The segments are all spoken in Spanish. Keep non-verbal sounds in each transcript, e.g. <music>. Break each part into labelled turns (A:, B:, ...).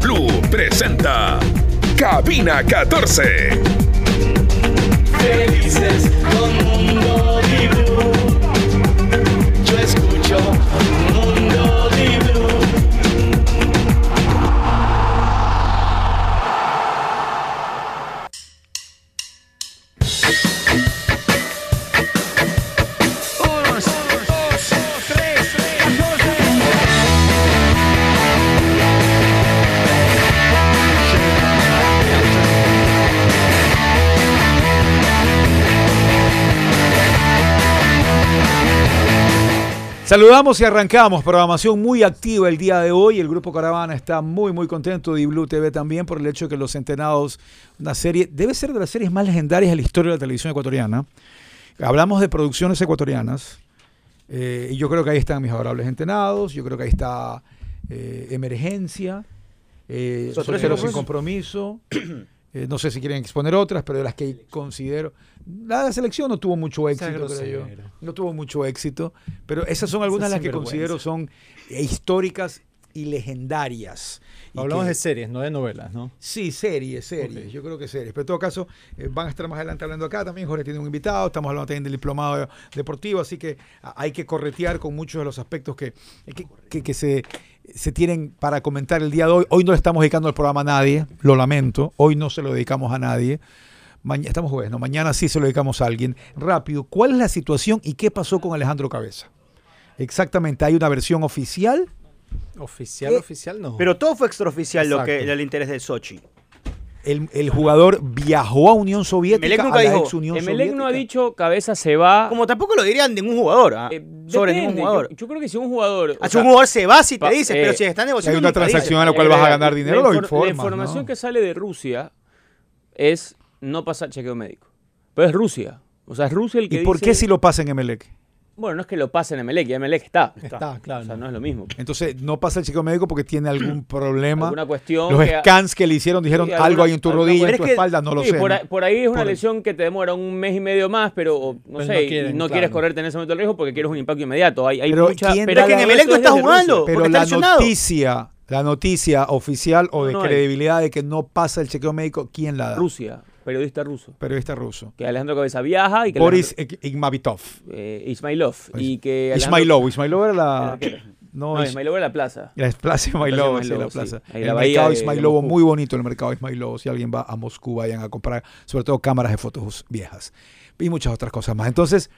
A: Blue presenta Cabina 14.
B: Felices con
C: Saludamos y arrancamos. Programación muy activa el día de hoy. El Grupo Caravana está muy, muy contento. Y Blue TV también por el hecho de que Los Centenados, una serie, debe ser de las series más legendarias de la historia de la televisión ecuatoriana. Hablamos de producciones ecuatorianas. eh, y yo creo que ahí están Mis Adorables Entenados. Yo creo que ahí está eh, Emergencia. Eh,
D: Solteros sin
C: compromiso. <clears throat> Eh, no sé si quieren exponer otras, pero de las que considero. La selección no tuvo mucho éxito, creo yo. No tuvo mucho éxito, pero esas son algunas de las que considero son eh, históricas y legendarias. Y
D: Hablamos
C: que-
D: de series, no de novelas, ¿no?
C: Sí, series, series. Yo creo que series. Pero en todo caso, eh, van a estar más adelante hablando acá. También Jorge tiene un invitado. Estamos hablando también del diplomado deportivo. Así que hay que corretear con muchos de los aspectos que, que, que- que se, se tienen para comentar el día de hoy. Hoy no le estamos dedicando el programa a nadie. Lo lamento. Hoy no se lo dedicamos a nadie. Maña- estamos jueves, ¿no? Mañana sí se lo dedicamos a alguien. Rápido, ¿cuál es la situación y qué pasó con Alejandro Cabeza? Exactamente, hay una versión oficial.
D: Oficial,
E: Eh,
D: oficial no.
E: Pero todo fue extraoficial lo que el interés del Sochi.
C: El, el jugador viajó a Unión Soviética,
E: Emelec nunca
C: a la
E: dijo,
C: ex Unión
F: Emelec no ha
C: Soviética.
F: dicho cabeza se va.
E: Como tampoco lo dirían de ningún jugador, ¿ah?
F: Eh,
E: sobre
F: depende,
E: ningún jugador.
F: Yo, yo creo que si un jugador. o
E: Ah, si
F: sea,
E: un jugador se va, si te dices,
F: eh,
E: pero si están
C: Si
E: negociando.
C: hay una transacción a la cual vas a ganar dinero,
F: la
C: lo informas.
F: La información
C: ¿no?
F: que sale de Rusia es no pasar chequeo médico. Pero es Rusia. O sea, es Rusia el que
C: ¿Y por
F: dice-
C: qué si lo pasa en Emelec?
F: Bueno, no es que lo pase en Emelec, ya Emelec está.
D: Está, claro.
F: O sea, no es lo mismo.
C: Entonces, no pasa el chico médico porque tiene algún <clears throat> problema.
F: Alguna cuestión.
C: Los
F: que-
C: scans que le hicieron dijeron
F: Sí,
C: algo
F: alguna-
C: hay en tu
F: alguna
C: rodilla, en tu
E: que-
C: espalda, no lo
F: Sí,
C: sé.
F: por,
C: ¿no?
F: ahí, por ahí es una
C: Por-
F: lesión que te demora un mes y medio más, pero o, no
D: Pues
F: sé,
D: no
F: y
D: quieren,
F: no
D: claro.
F: quieres correrte en ese momento el riesgo porque quieres un impacto inmediato. Hay, hay
C: Pero
F: mucha,
C: ¿quién
E: Pero es que en Emelec no está jugando.
C: Pero la noticia, la noticia oficial o de credibilidad de que no pasa el chequeo médico, ¿quién la da?
F: Rusia, periodista ruso.
C: Periodista ruso.
F: Que Alejandro Cabeza viaja y que
C: Boris
F: Alejandro-
C: Ig- Igmavitov.
F: eh, Ismailov. Y que
C: Ismailov. Ismailov era la... No,
F: No,
C: Is-
F: Ismailov era la plaza.
C: La plaza Ismailovo,
F: Plaza
C: sí, la
F: Ismailovo,
C: plaza.
F: sí. Ahí
C: El mercado
F: Moscú.
C: muy bonito el mercado Ismailovo. Si alguien va a Moscú, vayan a comprar, sobre todo cámaras de fotos viejas y muchas otras cosas más. Entonces,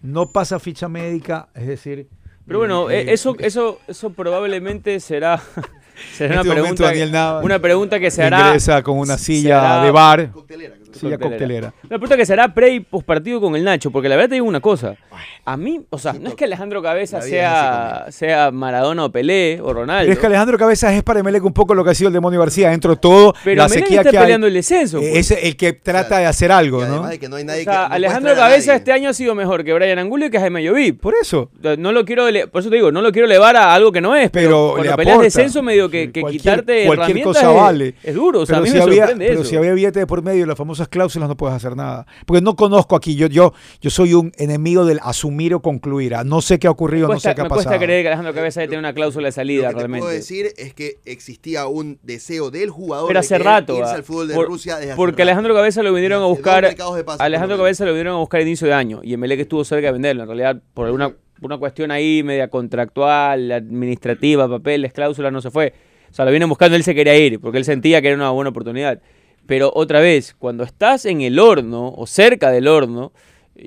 C: no pasa ficha médica, es decir.
F: Pero bueno,
C: eh,
F: eso, eso, eso probablemente será, <laughs> <laughs> será una,
C: este momento,
F: pregunta,
C: Daniel Nava
F: una pregunta que se hará.
C: ingresa con una silla
F: será-
C: de bar,
G: Coctelera.
C: Silla coctelera.
F: Una pregunta que será pre y postpartido con el Nacho, porque la verdad te digo una cosa. A mí, o sea, no es que Alejandro Cabeza
G: La
F: sea, sea Maradona o Pelé o Ronaldo.
C: Pero es que Alejandro Cabezas es para Emelec un poco lo que ha sido el demonio García. Dentro de todo,
F: pero
C: la sequía
F: está
C: que hay.
F: peleando el descenso.
C: eh,
F: pues.
C: Es el que trata
G: Claro.
C: de hacer algo, ¿no?
G: además de que no hay
F: O
G: nadie
F: sea,
G: que. no
F: Alejandro Cabeza
G: nadie.
F: este año ha sido mejor que Brian Angulo y que Jaime Lloví.
C: Por eso.
F: No lo quiero, por eso te digo, no lo quiero elevar a algo que no es, pero,
C: Pero
F: cuando
C: le
F: peleas descenso medio que, que
C: Cualquier-
F: quitarte
C: cualquier
F: herramientas
C: cosa
F: es,
C: vale.
F: es duro, o sea,
C: pero
F: a mí
C: si
F: me
C: había,
F: sorprende
C: pero
F: eso.
C: si había billete de por medio, las famosas cláusulas, no puedes hacer nada. Porque no conozco aquí, yo, yo, yo soy un enemigo del asumir o concluir. ah, No sé qué ha ocurrido, no sé qué ha
F: me cuesta
C: pasado.
F: creer que Alejandro Cabeza debe tener una cláusula de salida
G: Lo que puedo decir es que existía un deseo del jugador
F: Pero hace rato,
G: irse
F: ah,
G: al fútbol de
F: por-
G: Rusia desde hace
F: porque
G: rato.
F: Alejandro Cabeza lo vinieron a buscar Alejandro
G: menos.
F: Cabeza lo vinieron a buscar a inicio de año y Emelec estuvo cerca de venderlo en realidad por alguna una cuestión ahí media contractual administrativa papeles cláusulas no se fue o sea lo vienen buscando él se quería ir porque él sentía que era una buena oportunidad pero otra vez cuando estás en el horno o cerca del horno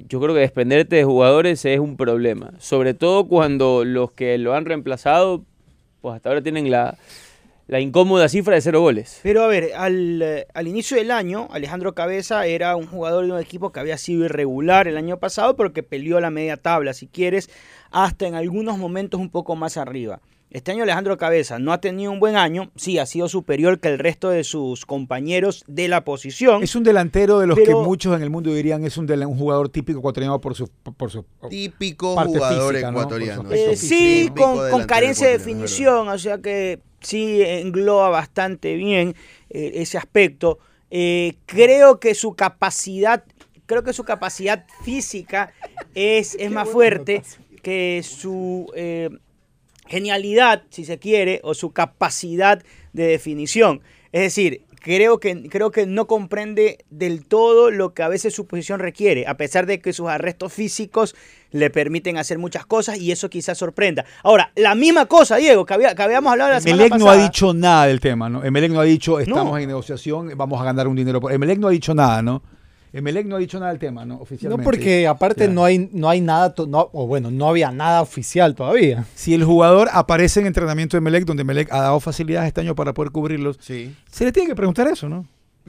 F: yo creo que desprenderte de jugadores es un problema sobre todo cuando los que lo han reemplazado pues hasta ahora tienen la incómoda cifra de cero goles
E: Pero a ver, al, eh, al inicio del año, Alejandro Cabeza era un jugador de un equipo que había sido irregular el año pasado, pero que peleó la media tabla, si quieres, hasta en algunos momentos un poco más arriba. Este año Alejandro Cabeza no ha tenido un buen año, sí, ha sido superior que el resto de sus compañeros de la posición.
C: Es un delantero de los
E: Pero-
C: que muchos en el mundo dirían es un, del- un jugador típico ecuatoriano por su, por su
G: Típico
C: Parte
G: jugador
C: física, ¿no?
G: ecuatoriano.
E: Eh, sí, con, carencia de definición, o sea que sí engloba bastante bien eh, ese aspecto. Eh, creo que su capacidad, creo que su capacidad física es, es más fuerte que su eh, genialidad, si se quiere, o su capacidad de definición. Es decir, creo que, creo que no comprende del todo lo que a veces su posición requiere, a pesar de que sus arrestos físicos le permiten hacer muchas cosas y eso quizás sorprenda. Ahora, la misma cosa, Diego, que, había- que habíamos hablado la semana
C: Emelec no ha
E: pasada.
C: dicho nada del tema, ¿no? Emelec no ha dicho, estamos
E: No.
C: en negociación, vamos a ganar un dinero. por-". Emelec no ha dicho nada, ¿no? Emelec no ha dicho nada del tema, ¿no?
D: No,
C: Oficialmente.
D: porque aparte no hay, no hay nada, to- no, o bueno, no había nada oficial todavía.
C: Si el jugador aparece en entrenamiento de Emelec, donde Emelec ha dado facilidades este año para poder cubrirlos,
G: Sí,
C: se le tiene que preguntar eso, ¿no?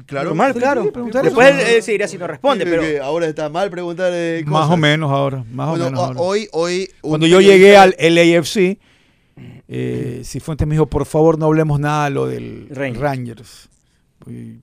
G: claro.
C: Sí,
E: claro. Después
C: ¿no?
E: él se dirá si no responde, pero...
G: ahora está mal preguntar eh,
C: Más o
G: cosas.
C: menos ahora, más
G: Bueno,
C: o menos ahora.
G: hoy, hoy.
C: Cuando yo llegué al LAFC, eh, Cifuentes me dijo, por favor, no hablemos nada de lo del
E: Rangers.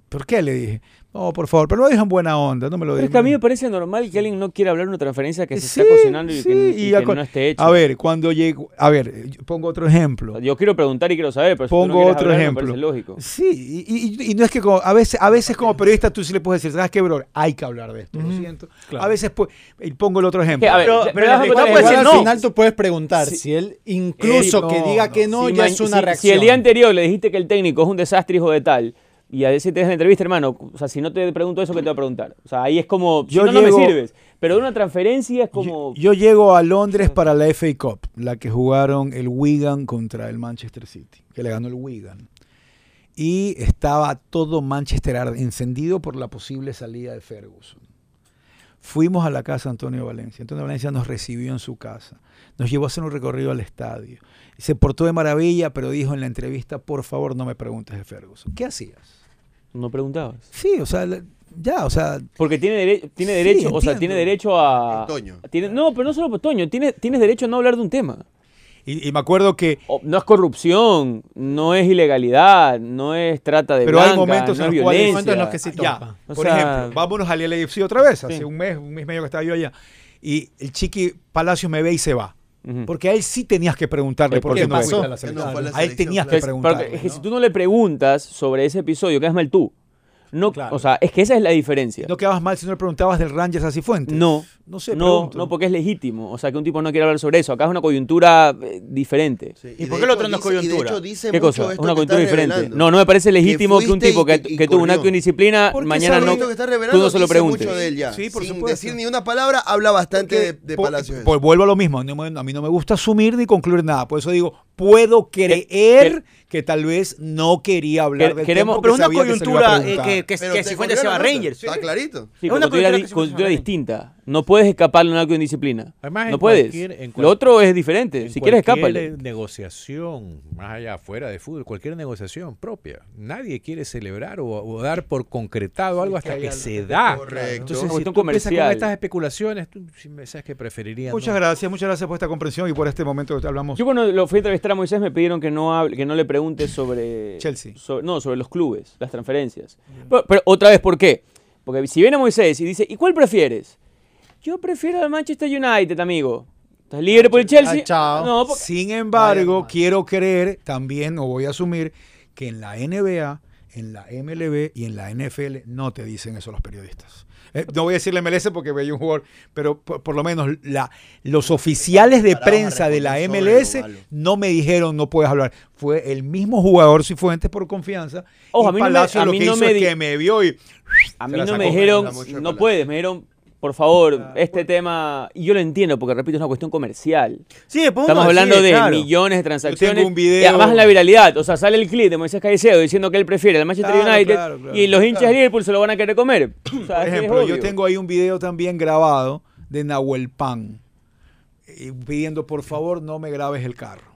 C: ¿Por qué? Le dije. No, por favor, pero lo dejan buena onda, no me lo
F: Pero
C: dejen.
F: es que a mí me parece normal que alguien no quiera hablar de una transferencia que se
C: Sí,
F: está cocinando y
C: sí,
F: que, y
C: y
F: que
C: a co-
F: no esté hecha.
C: A ver, cuando llego, a ver, pongo otro ejemplo.
F: Yo quiero preguntar y quiero saber, pero si tú no
C: Pongo otro
F: hablar, me
C: ejemplo.
F: parece lógico.
C: Sí, y, y- y no es que como- a veces, a veces como periodista tú sí le puedes decir, ¿sabes qué, bro? Hay que hablar de esto, lo siento.
D: claro.
C: A veces pues, y pongo el otro ejemplo.
F: a ver,
E: Pero- pero puede
F: igual-
E: decir
D: al
E: no.
D: final tú puedes preguntar
F: Sí.
D: si él incluso
C: Eh,
D: que
C: no,
D: diga
C: no.
D: que no,
F: Si
D: ya es una
F: si-
D: reacción.
F: Si el día anterior le dijiste que el técnico es un desastre, hijo de tal, y a veces te das la entrevista, hermano, o sea, si no te pregunto eso, ¿qué te voy a preguntar? O sea, ahí es como,
C: Yo
F: no, no
C: llego-
F: me sirves. Pero de una transferencia es como...
C: Yo, yo llego a Londres para la FA Cup, la que jugaron el Wigan contra el Manchester City, que le ganó el Wigan. Y estaba todo Manchester encendido por la posible salida de Ferguson. Fuimos a la casa de Antonio Valencia. Antonio Valencia nos recibió en su casa. Nos llevó a hacer un recorrido al estadio. Se portó de maravilla, pero dijo en la entrevista, por favor no me preguntes de Ferguson. ¿Qué hacías?
F: No preguntabas.
C: Sí, o sea, ya, o sea,
F: Porque tiene, dere- tiene
C: Sí,
F: derecho, o sea, tiene derecho a...
G: Toño.
F: tiene- no, pero no solo por Toño, tiene, tienes derecho a no hablar de un tema.
C: y, y me acuerdo que
F: O- no es corrupción, no es ilegalidad, no es trata de
C: Pero hay momentos
F: no
C: en los cuales-
D: momentos en los que sí
C: Ya,
D: topa.
F: O
C: por
F: sea-
C: ejemplo, vámonos al LAFC otra vez, hace
F: Sí.
C: un mes, un mes y medio que estaba yo allá. Y el Chiqui Palacio me ve y se va. Porque a él sí tenías que preguntarle
F: Eh,
C: por
F: ¿por
C: qué
F: qué
C: no
D: pasó?
C: a la
G: Que no
C: selección.
G: fue a la
C: A él tenías
G: claro.
C: que
F: Es- porque
C: preguntarle.
F: es que
C: ¿no?
F: si tú no le preguntas sobre ese episodio, quedas mal tú. No,
D: Claro.
F: O sea, es que esa es la diferencia.
C: No quedabas mal si no le preguntabas del Rangers a Cifuentes.
F: No,
C: No sé,
F: no,
C: pregunto.
F: no, porque es legítimo. O sea, que un tipo no quiere hablar sobre eso. Acá es una coyuntura eh, diferente.
G: Sí,
E: ¿Y por qué lo otro no es
G: dice- y de
E: coyuntura?
G: hecho dice
F: ¿Qué
G: mucho
F: cosa?
G: esto
F: Una coyuntura diferente.
G: revelando.
F: No, no me parece legítimo que, un tipo
G: y
F: que,
G: que- y
F: que tuvo un acto de indisciplina,
C: Porque
F: mañana no,
G: que está
F: tú no se lo preguntes.
G: mucho de él ya.
C: Sí, por
G: Sin
C: supuesto.
G: decir ni una palabra, habla bastante de,
C: Porque,
G: de de
C: pues vuelvo a lo mismo. a mí no me gusta asumir ni concluir nada. Por eso digo, puedo creer que tal vez no quería hablar
F: Que-
C: del
F: queremos-
C: tema
E: pero es una
C: que
E: coyuntura eh, que, que, que
G: corrió
E: se va a. Rangers.
G: Está clarito.
F: Sí,
E: Es una
F: coyuntura,
E: que
F: distinta. No puedes escaparle a un acto de indisciplina.
H: Además,
F: no puedes. Lo otro es diferente.
H: En
F: Si quieres,
H: cualquier,
F: escápale.
H: negociación, más allá afuera de fútbol, cualquier negociación propia. Nadie quiere celebrar o, o dar por concretado algo hasta que se da.
G: Correcto.
H: Entonces, si tú empiezas con
F: comercial.
H: estas especulaciones, tú sí me sabes que preferiría.
C: Muchas
H: no.
C: gracias, muchas gracias por esta comprensión y por este momento que te hablamos.
F: Yo cuando lo fui a entrevistar a Moisés me pidieron que no hable, que no le pregunte sobre
C: Chelsea.
F: sobre- no, sobre los clubes, las transferencias. Pero, pero otra vez, ¿por qué? Porque si viene Moisés y dice, ¿y cuál prefieres? Yo prefiero al Manchester United, amigo. ¿Estás libre por el Chelsea?
D: Ah, chao.
F: No, porque-
C: Sin embargo, quiero creer también, o voy a asumir, que en la NBA, en la MLB y en la NFL no te dicen eso los periodistas. Eh, no voy a decirle MLS porque veía un jugador, pero por, por lo menos la, los oficiales de prensa de la MLS no me dijeron no puedes hablar. Fue el mismo jugador Cifuentes por confianza.
F: Ojo,
C: y
F: a mí no me-
C: Palacio
F: a
C: lo
F: mí
C: que
F: no
C: hizo
F: me
C: es que me vio y
F: A mí
C: la
F: no me dijeron,
G: La
F: no
G: Palacio.
F: puedes, me dijeron, por favor, este tema, y yo lo entiendo porque repito, es una cuestión comercial.
E: Sí,
F: Estamos hablando de
E: claro.
F: millones de transacciones.
C: tengo un video-
F: Y además la viralidad, o sea, sale el clip de Moisés Caicedo diciendo que él prefiere al Manchester
C: Claro,
F: United
C: claro,
F: y los hinchas de Liverpool se lo van a querer comer. <clears throat> O sea,
C: Por ejemplo, yo tengo ahí un video también grabado de Nahuel Pan eh, pidiendo por favor no me grabes el carro.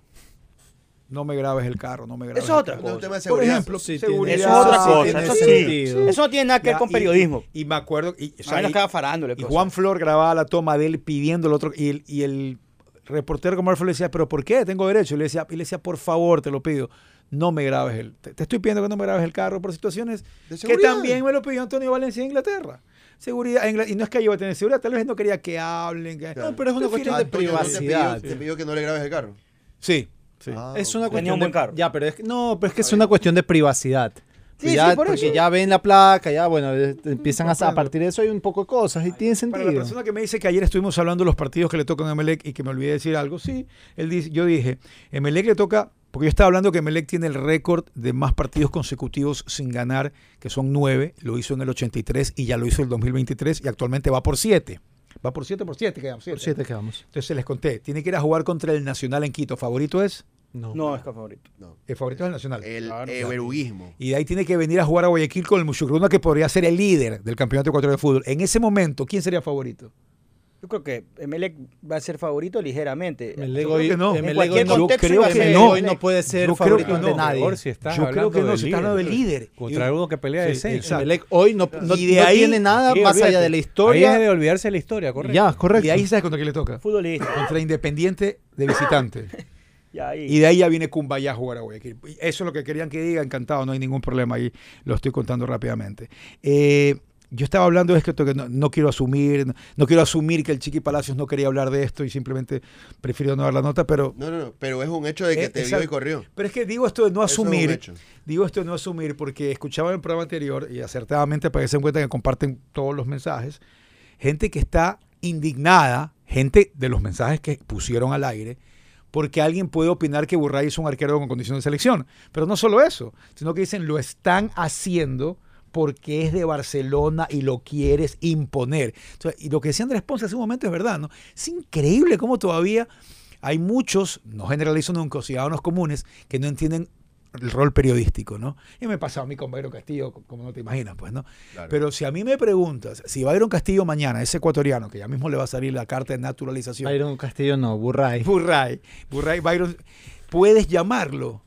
C: No me grabes el carro, no me grabes
E: Eso es
C: el
E: otra
C: carro.
G: Es un tema de
C: Por
G: seguridad.
C: ejemplo,
D: Sí,
C: seguridad.
E: Eso es otra cosa,
D: tiene
E: eso sí.
D: sentido.
E: Eso no tiene nada que ver con periodismo.
C: Y, me acuerdo. Y, o sea,
E: menos
C: y-
E: que haga farándula.
C: y. Juan Flor grababa la toma de él pidiendo el otro. Y el, y el reportero como le decía, ¿pero por qué? Tengo derecho. Y le decía, y le decía por favor, te lo pido. No me grabes el. Te, te estoy pidiendo que no me grabes el carro por situaciones
G: De
C: que también me lo pidió Antonio Valencia en Inglaterra. Seguridad. Y no es que yo iba a tener seguridad, tal vez no quería que hablen. que-
G: Claro.
D: No, pero es una cuestión de
G: Antonio, ¿no te pidió-
D: privacidad.
G: Te pidió que no le grabes el carro.
C: Sí. Sí.
G: Ah,
D: Es una cuestión de-
E: carro.
D: Ya, pero es que, no, pero es que es una cuestión de privacidad.
E: Sí,
D: ya,
E: sí, por
D: porque
E: eso.
D: ya ven la placa, ya bueno, eh, empiezan a, a partir de eso hay un poco de cosas y tiene
C: Para la
D: sentido.
C: persona que me dice que ayer estuvimos hablando de los partidos que le tocan a Emelec y que me olvidé de decir algo, sí, él dice, yo dije, Emelec le toca, porque yo estaba hablando que Emelec tiene el récord de más partidos consecutivos sin ganar, que son nueve, lo hizo en el 83 y ya lo hizo en el 2023 y actualmente va por siete. Va por siete por siete, quedamos siete.
D: Por siete quedamos.
C: Entonces les conté, tiene que ir a jugar contra el Nacional en Quito. ¿Favorito es?
D: No.
E: No, es que favorito.
C: El favorito es el Nacional.
G: El
E: Claro.
C: Y de ahí tiene que venir a jugar a Guayaquil con el Muchugruna, que podría ser el líder del campeonato ecuatoriano de fútbol. En ese momento, ¿quién sería favorito?
E: Yo creo que Emelec va a ser favorito ligeramente.
D: Emelec
C: creo
D: hoy-
C: que no.
D: Emelec
E: En cualquier
D: hoy no-
E: contexto
C: creo que no.
D: hoy no puede ser
C: Yo creo
D: favorito
C: que
D: ante
C: no.
D: nadie.
H: Mejor si estás
C: Yo creo
H: hablando
C: que no,
H: del
C: si estás hablando del líder.
H: Contra uno que pelea de
C: exacto.
D: Emelec hoy no, no-
C: Y de
D: no
C: ahí-
D: tiene nada
H: Sí,
D: más allá de la
H: Ahí es
D: historia.
H: de olvidarse la historia, correcto.
D: Ya, correcto.
C: Y ahí sabes contra quién le toca.
E: Futbolista.
C: Contra Independiente de visitante. <laughs> Y de ahí ya viene Cumbaya a jugar a Guayaquil. Eso es lo que querían que diga, encantado, no hay ningún problema ahí, lo estoy contando rápidamente. Eh, yo estaba hablando de esto que no, no quiero asumir, no, no quiero asumir que el Chiqui Palacios no quería hablar de esto y simplemente prefiero no dar la nota, pero,
G: No, no, no, pero es un hecho de que
C: Eh,
G: te vio y corrió.
C: pero es que digo esto de no
G: es
C: asumir, digo esto de no asumir porque escuchaba en el programa anterior y acertadamente para que se den cuenta que comparten todos los mensajes, gente que está indignada, gente de los mensajes que pusieron al aire, porque alguien puede opinar que Burray es un arquero con condición de selección. Pero no solo eso, sino que dicen lo están haciendo porque es de Barcelona y lo quieres imponer. Entonces, y lo que decía Andrés Ponce hace un momento es verdad, ¿no? Es increíble cómo todavía hay muchos, no generalizo nunca, ciudadanos comunes, que no entienden el rol periodístico, ¿no? Y me pasa a mí con Byron Castillo, como no te imaginas, pues, ¿no?
G: Claro.
C: Pero si a mí me preguntas, si Byron Castillo mañana, ese ecuatoriano, que ya mismo le va a salir la carta de naturalización,
D: Byron Castillo no, Burray.
C: Burray, Burray, Byron, puedes llamarlo,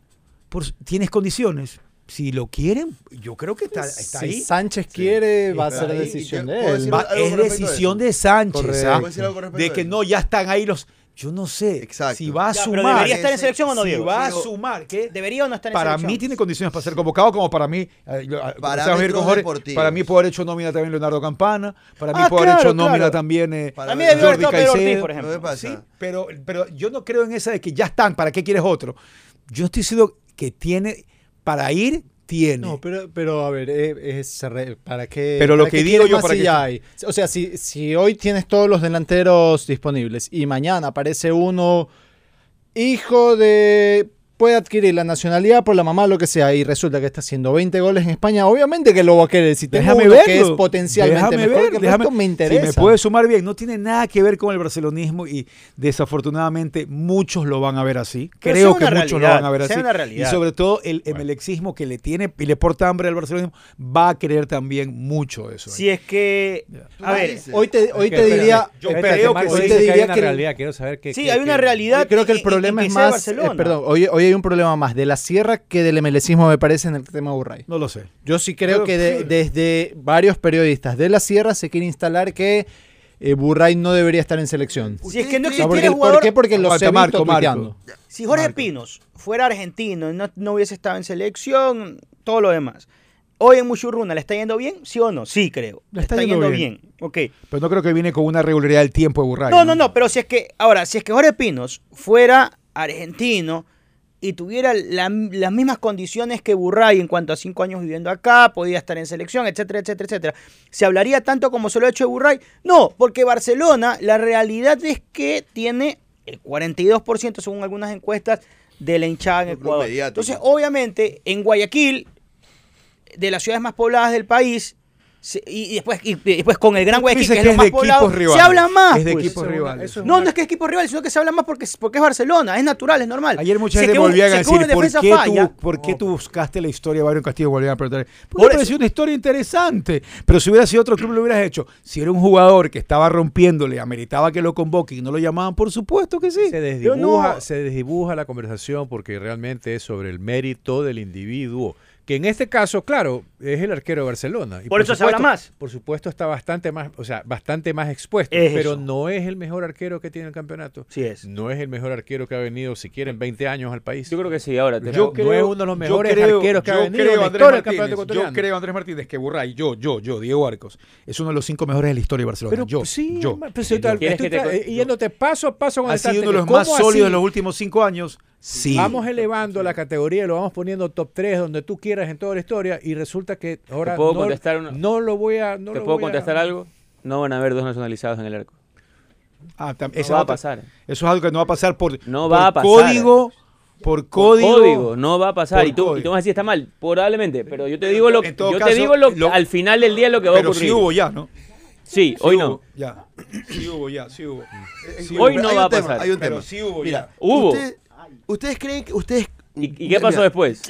C: por, tienes condiciones. Si lo quieren, yo creo que está, está
D: si
C: ahí.
D: Sánchez quiere, va a ser
C: ahí.
D: decisión de él.
C: Va- es decisión de Sánchez,
D: Correcto.
C: ¿ah?
G: ¿Puedo decir algo con respecto
C: de que no, ya están ahí los... Yo no sé
G: Exacto.
C: si va a
E: Ya, pero
C: sumar.
E: debería estar en selección o no,
C: si
E: Diego.
C: va a
G: Pero-
C: sumar, ¿qué?
E: ¿Debería o no estar en
C: Para
E: selección?
C: mí tiene condiciones para ser convocado, como para mí. eh, yo, eh,
G: Parámetros
C: vamos a ir con Jorge, para mí puede haber hecho nómina también Leonardo Campana. Para mí
E: Ah,
C: puede haber
E: claro,
C: hecho nómina
E: claro.
C: también eh,
G: Para
E: A mí debió haber estado Pedro Ortiz, por
G: ¿Qué
E: ejemplo.
C: Sí, pero, pero yo no creo en esa de que ya están, ¿para qué quieres otro? Yo estoy diciendo que tiene, para ir, tiene.
D: No, pero, pero a ver, eh, es, re- ¿para qué?
C: Pero lo que digo yo, para
D: si
C: que-
D: hay? O sea, si, si hoy tienes todos los delanteros disponibles y mañana aparece uno hijo de... puede adquirir la nacionalidad por la mamá, lo que sea, y resulta que está haciendo 20 goles en España, obviamente que lo va a querer. Si tengo
C: Déjame
D: uno
C: verlo.
D: que es potencialmente
C: déjame
D: mejor
C: ver,
D: que el
C: déjame-
D: resto, me interesa.
C: Si me puede sumar bien, no tiene nada que ver con el barcelonismo y desafortunadamente muchos lo van a ver así.
E: Pero
C: Creo que muchos lo van a ver así.
E: una
C: Y sobre todo el emelexismo que le tiene y le porta hambre al barcelonismo va a querer también mucho eso.
E: Si es que. A ver.
D: Hoy te, hoy te diría...
C: yo creo que
D: hoy te
H: que hay
D: diría
H: una
D: que-
H: realidad, quiero saber qué.
E: sí, hay una realidad.
D: Creo que el problema es
E: que
D: más...
E: Barcelona.
D: eh, perdón, hoy, hay un problema más de la sierra que del MLCismo, me parece, en el tema Burray.
C: No lo sé.
D: Yo sí creo
C: Pero-
D: que de- desde varios periodistas de la sierra se quiere instalar que eh, Burray no debería estar en selección.
E: Si es que no existiera
D: porque-
E: jugador.
D: ¿Por qué? Porque los he
C: Marco, Marco.
E: Si Jorge
C: Marco.
E: Pinos fuera argentino y no, no hubiese estado en selección, todo lo demás. Hoy en Muchurruna le está yendo bien, ¿sí o no? Sí, creo.
C: Le está yendo bien.
E: Ok.
C: Pero no creo que viene con una regularidad del tiempo de Burray.
E: No, no, no, pero si es que, ahora, si es que Jorge Pinos fuera argentino y tuviera la- las mismas condiciones que Burray en cuanto a cinco años viviendo acá, podía estar en selección, etcétera, etcétera, etcétera, ¿se hablaría tanto como se lo ha hecho Burray? No, porque Barcelona, la realidad es que tiene el 42% según algunas encuestas de la hinchada en Ecuador. Entonces, obviamente, en Guayaquil, de las ciudades más pobladas del país, se- y, después, y, después con el Gran Guayaquil, que es
C: que
E: lo
C: es
E: más
C: de
E: poblado, se habla más.
C: Es de
E: pues.
C: equipos
H: Eso una- es
E: No,
H: una-
E: no es que es equipo rival, sino que se habla más porque, porque es Barcelona, es natural, es normal.
C: Ayer mucha gente volvían a decir, ¿por
E: defensa
C: qué,
E: falla,
C: tú, ¿por qué tú buscaste la historia de Byron Castillo? Volvían a preguntar.
E: Por
C: Porque pareció una historia interesante. Pero si hubiera sido otro club, lo hubieras hecho. Si era un jugador que estaba rompiéndole, ameritaba que lo convoquen y no lo llamaban, por supuesto que sí.
H: Se desdibuja,
E: no-
H: se desdibuja la conversación porque realmente es sobre el mérito del individuo. Que en este caso, claro, es el arquero de Barcelona. Y
E: Por eso se habla más.
H: Por supuesto, está bastante más, o sea, bastante más expuesto.
E: Es
H: pero
E: eso.
H: no es el mejor arquero que tiene el campeonato.
E: Sí es.
H: No es el mejor arquero que ha venido, si quieren, 20 años al país.
F: Yo creo que sí, ahora. te-
H: Yo- no es uno de los mejores arqueros que ha
C: yo
H: venido en
C: creo,
H: la
C: Andrés
H: historia del campeonato ecuatoriano.
C: Yo creo, Andrés Martínez, que Burray, yo, yo, yo, Diego Arcos, es uno de los cinco mejores de la historia de Barcelona.
H: Pero
C: yo,
H: sí,
C: yo.
H: pero si
C: yo.
H: te-
F: ¿Quieres
H: estoy
F: que te
H: tra-
F: con-
H: eh, yéndote paso a paso con
C: ha
H: el
C: sido uno de los más
H: ¿Cómo
C: sólidos de los últimos cinco años. Sí.
H: Vamos elevando la categoría, lo vamos poniendo top 3, donde tú quieras en toda la historia, y resulta que ahora
F: puedo
H: no,
F: contestar una-
H: no lo voy a... No
F: ¿Te
H: lo
F: puedo
H: voy a-
F: contestar algo? No van a haber dos nacionalizados en el arco.
C: Ah, tam-
F: No va a pasar.
C: Eso es algo que no va a pasar por,
F: No
C: por
F: va a pasar.
C: código. Por código.
F: Código, no va a pasar.
C: Por
F: Y tú, y tú vas a decir está mal, probablemente. Pero yo te digo lo,
C: todo
F: yo
C: caso,
F: te digo lo,
C: lo-
F: al final del día lo que va a
C: Pero
F: ocurrir.
C: sí hubo ya, ¿no?
F: Sí,
C: Sí
F: hoy
C: hubo,
F: no.
C: Ya. Sí hubo ya, sí hubo. Sí
F: Hoy
C: hubo.
F: no
G: Hay
F: va a
G: tema,
F: pasar.
G: hay un
C: Pero
G: tema.
C: sí hubo
G: Mira,
C: ya.
F: Hubo.
G: usted- ¿Ustedes creen que ustedes
F: ¿Y, y qué pasó
G: Mira,
F: después?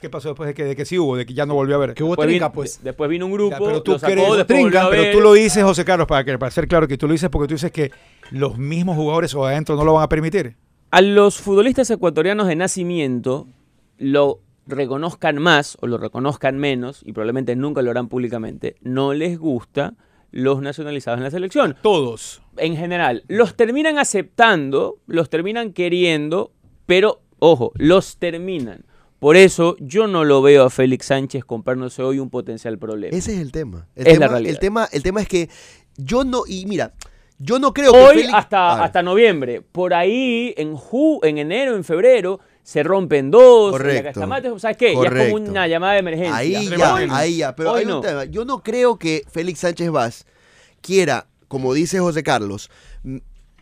C: ¿Qué pasó después de que, de que sí hubo? De que ya no volvió a ver.
D: Que hubo
F: Después
D: trinca,
F: vino,
D: pues.
F: después vino un grupo,
C: Ya, pero tú
F: lo sacó,
C: crees, trinca, pero tú lo dices, José Carlos, para, que, para ser claro que tú lo dices porque tú dices que los mismos jugadores o adentro no lo van a permitir.
F: A los futbolistas ecuatorianos de nacimiento lo reconozcan más o lo reconozcan menos, y probablemente nunca lo harán públicamente, no les gusta los nacionalizados en la selección.
C: Todos.
F: En general, los terminan aceptando, los terminan queriendo, pero ojo, los terminan. Por eso yo no lo veo a Félix Sánchez comprándose hoy un potencial problema.
G: ese es el tema? El
F: Es
G: tema,
F: la realidad.
G: El tema, el tema es que yo no y mira, yo no creo
F: Hoy
G: que Félix-
F: hasta, hasta noviembre. Por ahí, en, ju- en enero, en febrero, se rompen dos.
G: Correcto.
F: la ¿Sabes qué? Ya es
G: Correcto.
F: como una llamada de emergencia.
G: Ahí ya, ahí ya. Pero
F: Hoy
G: hay un
F: no.
G: tema. Yo no creo que Félix Sánchez Vaz quiera, como dice José Carlos,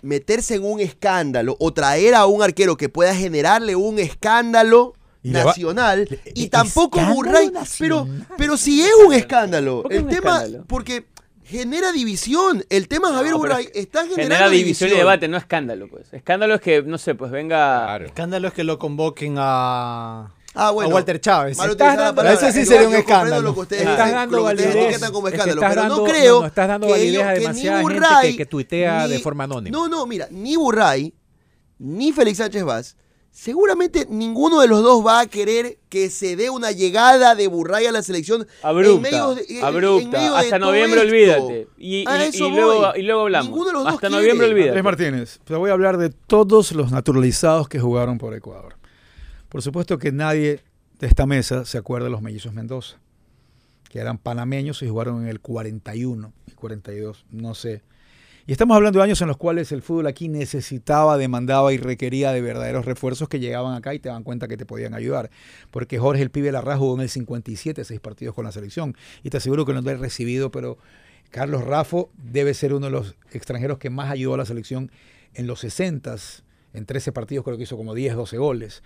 G: meterse en un escándalo o traer a un arquero que pueda generarle un escándalo
C: Y le va-
G: nacional y
C: ¿e-
G: tampoco Burray pero pero si es un escándalo
F: ¿Por qué
G: el
F: un
G: tema
F: escándalo?
G: porque genera división el tema Javier
F: No,
G: Burray está generando
F: Genera división y debate, no escándalo, pues. Escándalo es que, no sé, pues venga.
H: Claro.
D: Escándalo es que lo convoquen a,
G: Ah, bueno.
D: a Walter Chávez.
G: Mal
H: Estás dando-.
D: Ese sí sería un escándalo.
G: lo que ustedes
H: Estás dando validez.
G: como escándalo,
H: estás
G: pero
H: dando-
G: no creo
H: no, estás dando
G: que
H: validez
G: ellos-
H: a demasiada gente
G: Burray,
H: que, que tuitea
G: ni-
H: de forma anónima.
G: No, no, mira, ni Burray, ni Félix Sánchez Vaz, seguramente ninguno de los dos va a querer que se dé una llegada de Burray a la selección
F: Abrupta,
G: en medio de, en- en
F: abrupta.
G: medio de
F: Hasta noviembre
G: esto.
F: olvídate. Y,
G: A
F: y-
G: eso
F: y luego, y luego hablamos.
G: Ninguno de los dos
F: Hasta
G: quiere.
F: noviembre olvídate.
C: Andrés Martínez, te voy a hablar de todos los naturalizados que jugaron por Ecuador. Por supuesto que nadie de esta mesa se acuerda de los mellizos Mendoza, que eran panameños y jugaron en el 41 y 42, no sé. Y estamos hablando de años en los cuales el fútbol aquí necesitaba, demandaba y requería de verdaderos refuerzos que llegaban acá y te dan cuenta que te podían ayudar. Porque Jorge el Pibe Larra jugó en el 57, seis partidos con la selección. Y te aseguro que no lo he recibido, pero Carlos Rafo debe ser uno de los extranjeros que más ayudó a la selección en los 60 en 13 partidos creo que hizo como 10, 12 goles.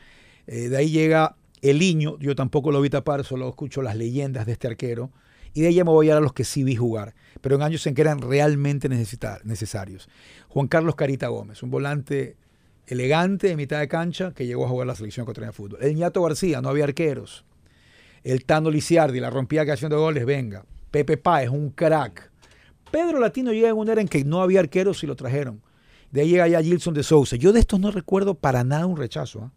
C: Eh, de ahí llega Eliño, yo tampoco lo vi tapar, solo escucho las leyendas de este arquero. Y de ahí ya me voy a ir a los que sí vi jugar, pero en años en que eran realmente necesita- necesarios. Juan Carlos Carita Gómez, un volante elegante de mitad de cancha que llegó a jugar la selección ecuatoriana de fútbol. El Ñato García, no había arqueros. El Tano Lisiardi, la rompía que haciendo goles, venga. Pepe Páez, un crack. Pedro Latino llega en una era en que no había arqueros y lo trajeron. De ahí llega ya Gilson de Sousa. Yo de estos no recuerdo para nada un rechazo. ¿ah?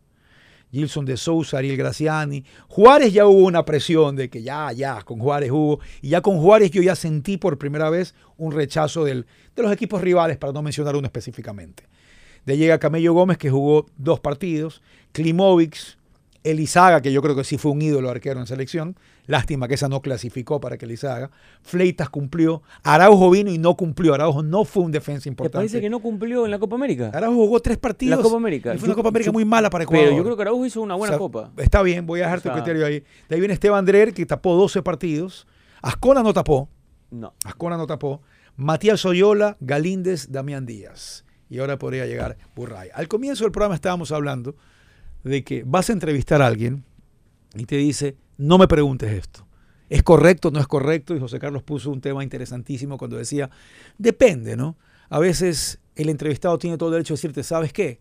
C: Gilson de Sousa, Ariel Graciani. Juárez ya hubo una presión de que ya, ya, con Juárez hubo. Y ya con Juárez yo ya sentí por primera vez un rechazo del- de los equipos rivales, para no mencionar uno específicamente. De llega Camello Gómez, que jugó dos partidos. Klimovic, Elizaga, que yo creo que sí fue un ídolo arquero en selección. Lástima que esa no clasificó para que Elizaga. Fleitas cumplió. Araujo vino y no cumplió. Araujo no fue un defensa
F: ¿Te
C: importante.
F: parece que no cumplió en la Copa América?
C: Araujo jugó tres partidos.
F: La Copa América.
C: Y fue una Copa América
F: yo-
C: muy mala para Ecuador.
F: Pero yo creo que Araujo hizo una buena
C: O sea,
F: copa.
C: Está bien, voy a dejar
F: O
C: tu criterio ahí. De ahí viene Esteban Dreher, que tapó 12 partidos. Ascona no tapó.
F: No.
C: Ascona no tapó. Matías Oyola, Galíndez, Damián Díaz. Y ahora podría llegar Burray. Al comienzo del programa estábamos hablando de que vas a entrevistar a alguien y te dice, no me preguntes esto. ¿Es correcto no es correcto? Y José Carlos puso un tema interesantísimo cuando decía, depende, ¿no? A veces el entrevistado tiene todo el derecho a decirte, ¿sabes qué?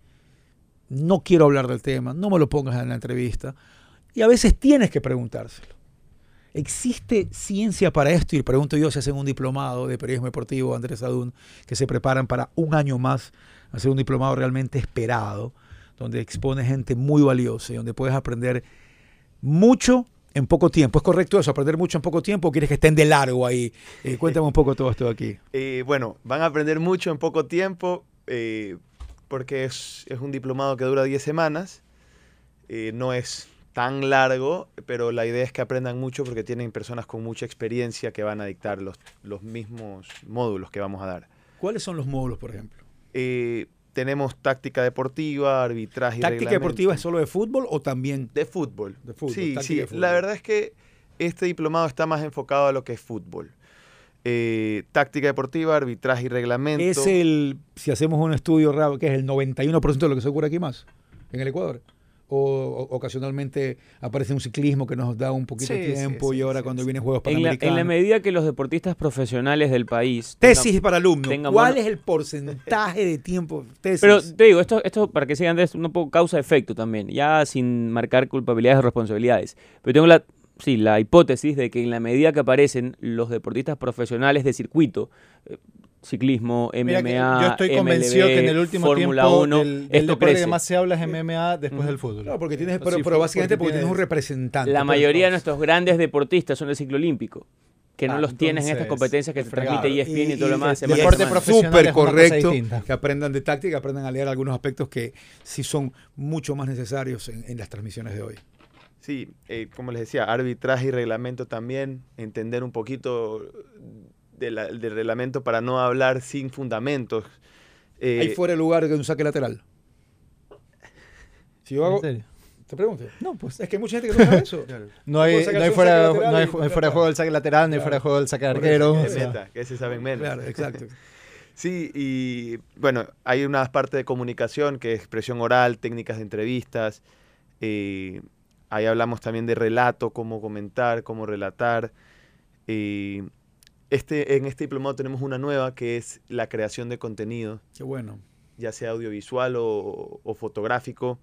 C: No quiero hablar del tema, no me lo pongas en la entrevista. Y a veces tienes que preguntárselo. ¿Existe ciencia para esto? Y pregunto yo si hacen un diplomado de periodismo deportivo, Andrés Adún, que se preparan para un año más hacer un diplomado realmente esperado, donde expone gente muy valiosa y donde puedes aprender mucho en poco tiempo. ¿Es correcto eso? ¿Aprender mucho en poco tiempo o quieres que estén de largo ahí? Eh, <laughs> cuéntame un poco todo esto aquí.
I: Eh, bueno, van a aprender mucho en poco tiempo eh, porque es, es un diplomado que dura 10 semanas. No es tan largo, pero la idea es que aprendan mucho porque tienen personas con mucha experiencia que van a dictar los, los mismos módulos que vamos a dar.
C: ¿Cuáles son los módulos, por ejemplo?
I: Tenemos táctica deportiva, arbitraje y
C: ¿Táctica deportiva es solo de fútbol o también
I: De fútbol.
C: de fútbol?
I: Sí, sí.
C: fútbol.
I: La verdad es que este diplomado está más enfocado a lo que es fútbol. Eh, táctica deportiva, arbitraje y reglamento.
C: Es el, si hacemos un estudio raro, que es el 91% de lo que se ocurre aquí más, en el Ecuador. O, o- ocasionalmente aparece un ciclismo que nos da un poquito de
D: Sí,
C: tiempo
D: sí,
C: y ahora
D: sí,
C: cuando
D: sí.
C: vienen Juegos
F: En la,
C: Panamericanos.
F: en la medida que los deportistas profesionales del país.
C: Tesis
F: tengan-
C: para alumnos.
F: tengan
C: ¿Cuál es el porcentaje de tiempo? Tesis.
F: Pero te digo, esto, esto para que sigan de esto, un poco causa-efecto también, ya sin marcar culpabilidades o responsabilidades. Pero tengo la, sí, la hipótesis de que en la medida que aparecen los deportistas profesionales de circuito, eh, ciclismo, MMA,
D: que yo estoy convencido
F: MLB,
D: que en el último
F: Fórmula
D: tiempo
F: 1,
D: el, el
F: esto
D: deporte
F: crece.
D: que más se habla es MMA después del fútbol.
C: No, porque tienes, pero, pero básicamente porque
D: porque
C: tienes un representante.
F: La
C: pues,
F: mayoría de nuestros grandes deportistas son del ciclo olímpico, que no
D: Ah,
F: los tienes en estas competencias que te transmite ESPN y, todo lo demás.
C: y
F: semana a
C: es
D: deporte profesional
C: súper
D: es una cosa
C: correcto que aprendan de táctica, aprendan a leer algunos aspectos que sí son mucho más necesarios en, en las transmisiones de hoy.
I: Sí, eh, como les decía, arbitraje y reglamento también, entender un poquito de la- del reglamento para no hablar sin fundamentos. Eh,
C: Ahí fuera el lugar de un saque lateral. Si yo hago,
D: ¿En serio?
C: te pregunto.
D: No, pues
C: Es que hay mucha gente que no sabe eso. <laughs>
D: no hay, no hay fuera, no hay, no fuera de juego del saque lateral, no hay fuera de juego del saque de
C: Por eso,
D: arquero.
C: que
D: o
I: de
D: sea.
I: meta, que ese saben menos.
C: Claro, exacto. <laughs>
I: Sí, y bueno, hay una parte de comunicación que es expresión oral, técnicas de entrevistas. eh, ahí hablamos también de relato, cómo comentar, cómo relatar. eh, este, en este diplomado tenemos una nueva que es la creación de contenido,
C: Qué bueno.
I: ya sea audiovisual o, o fotográfico.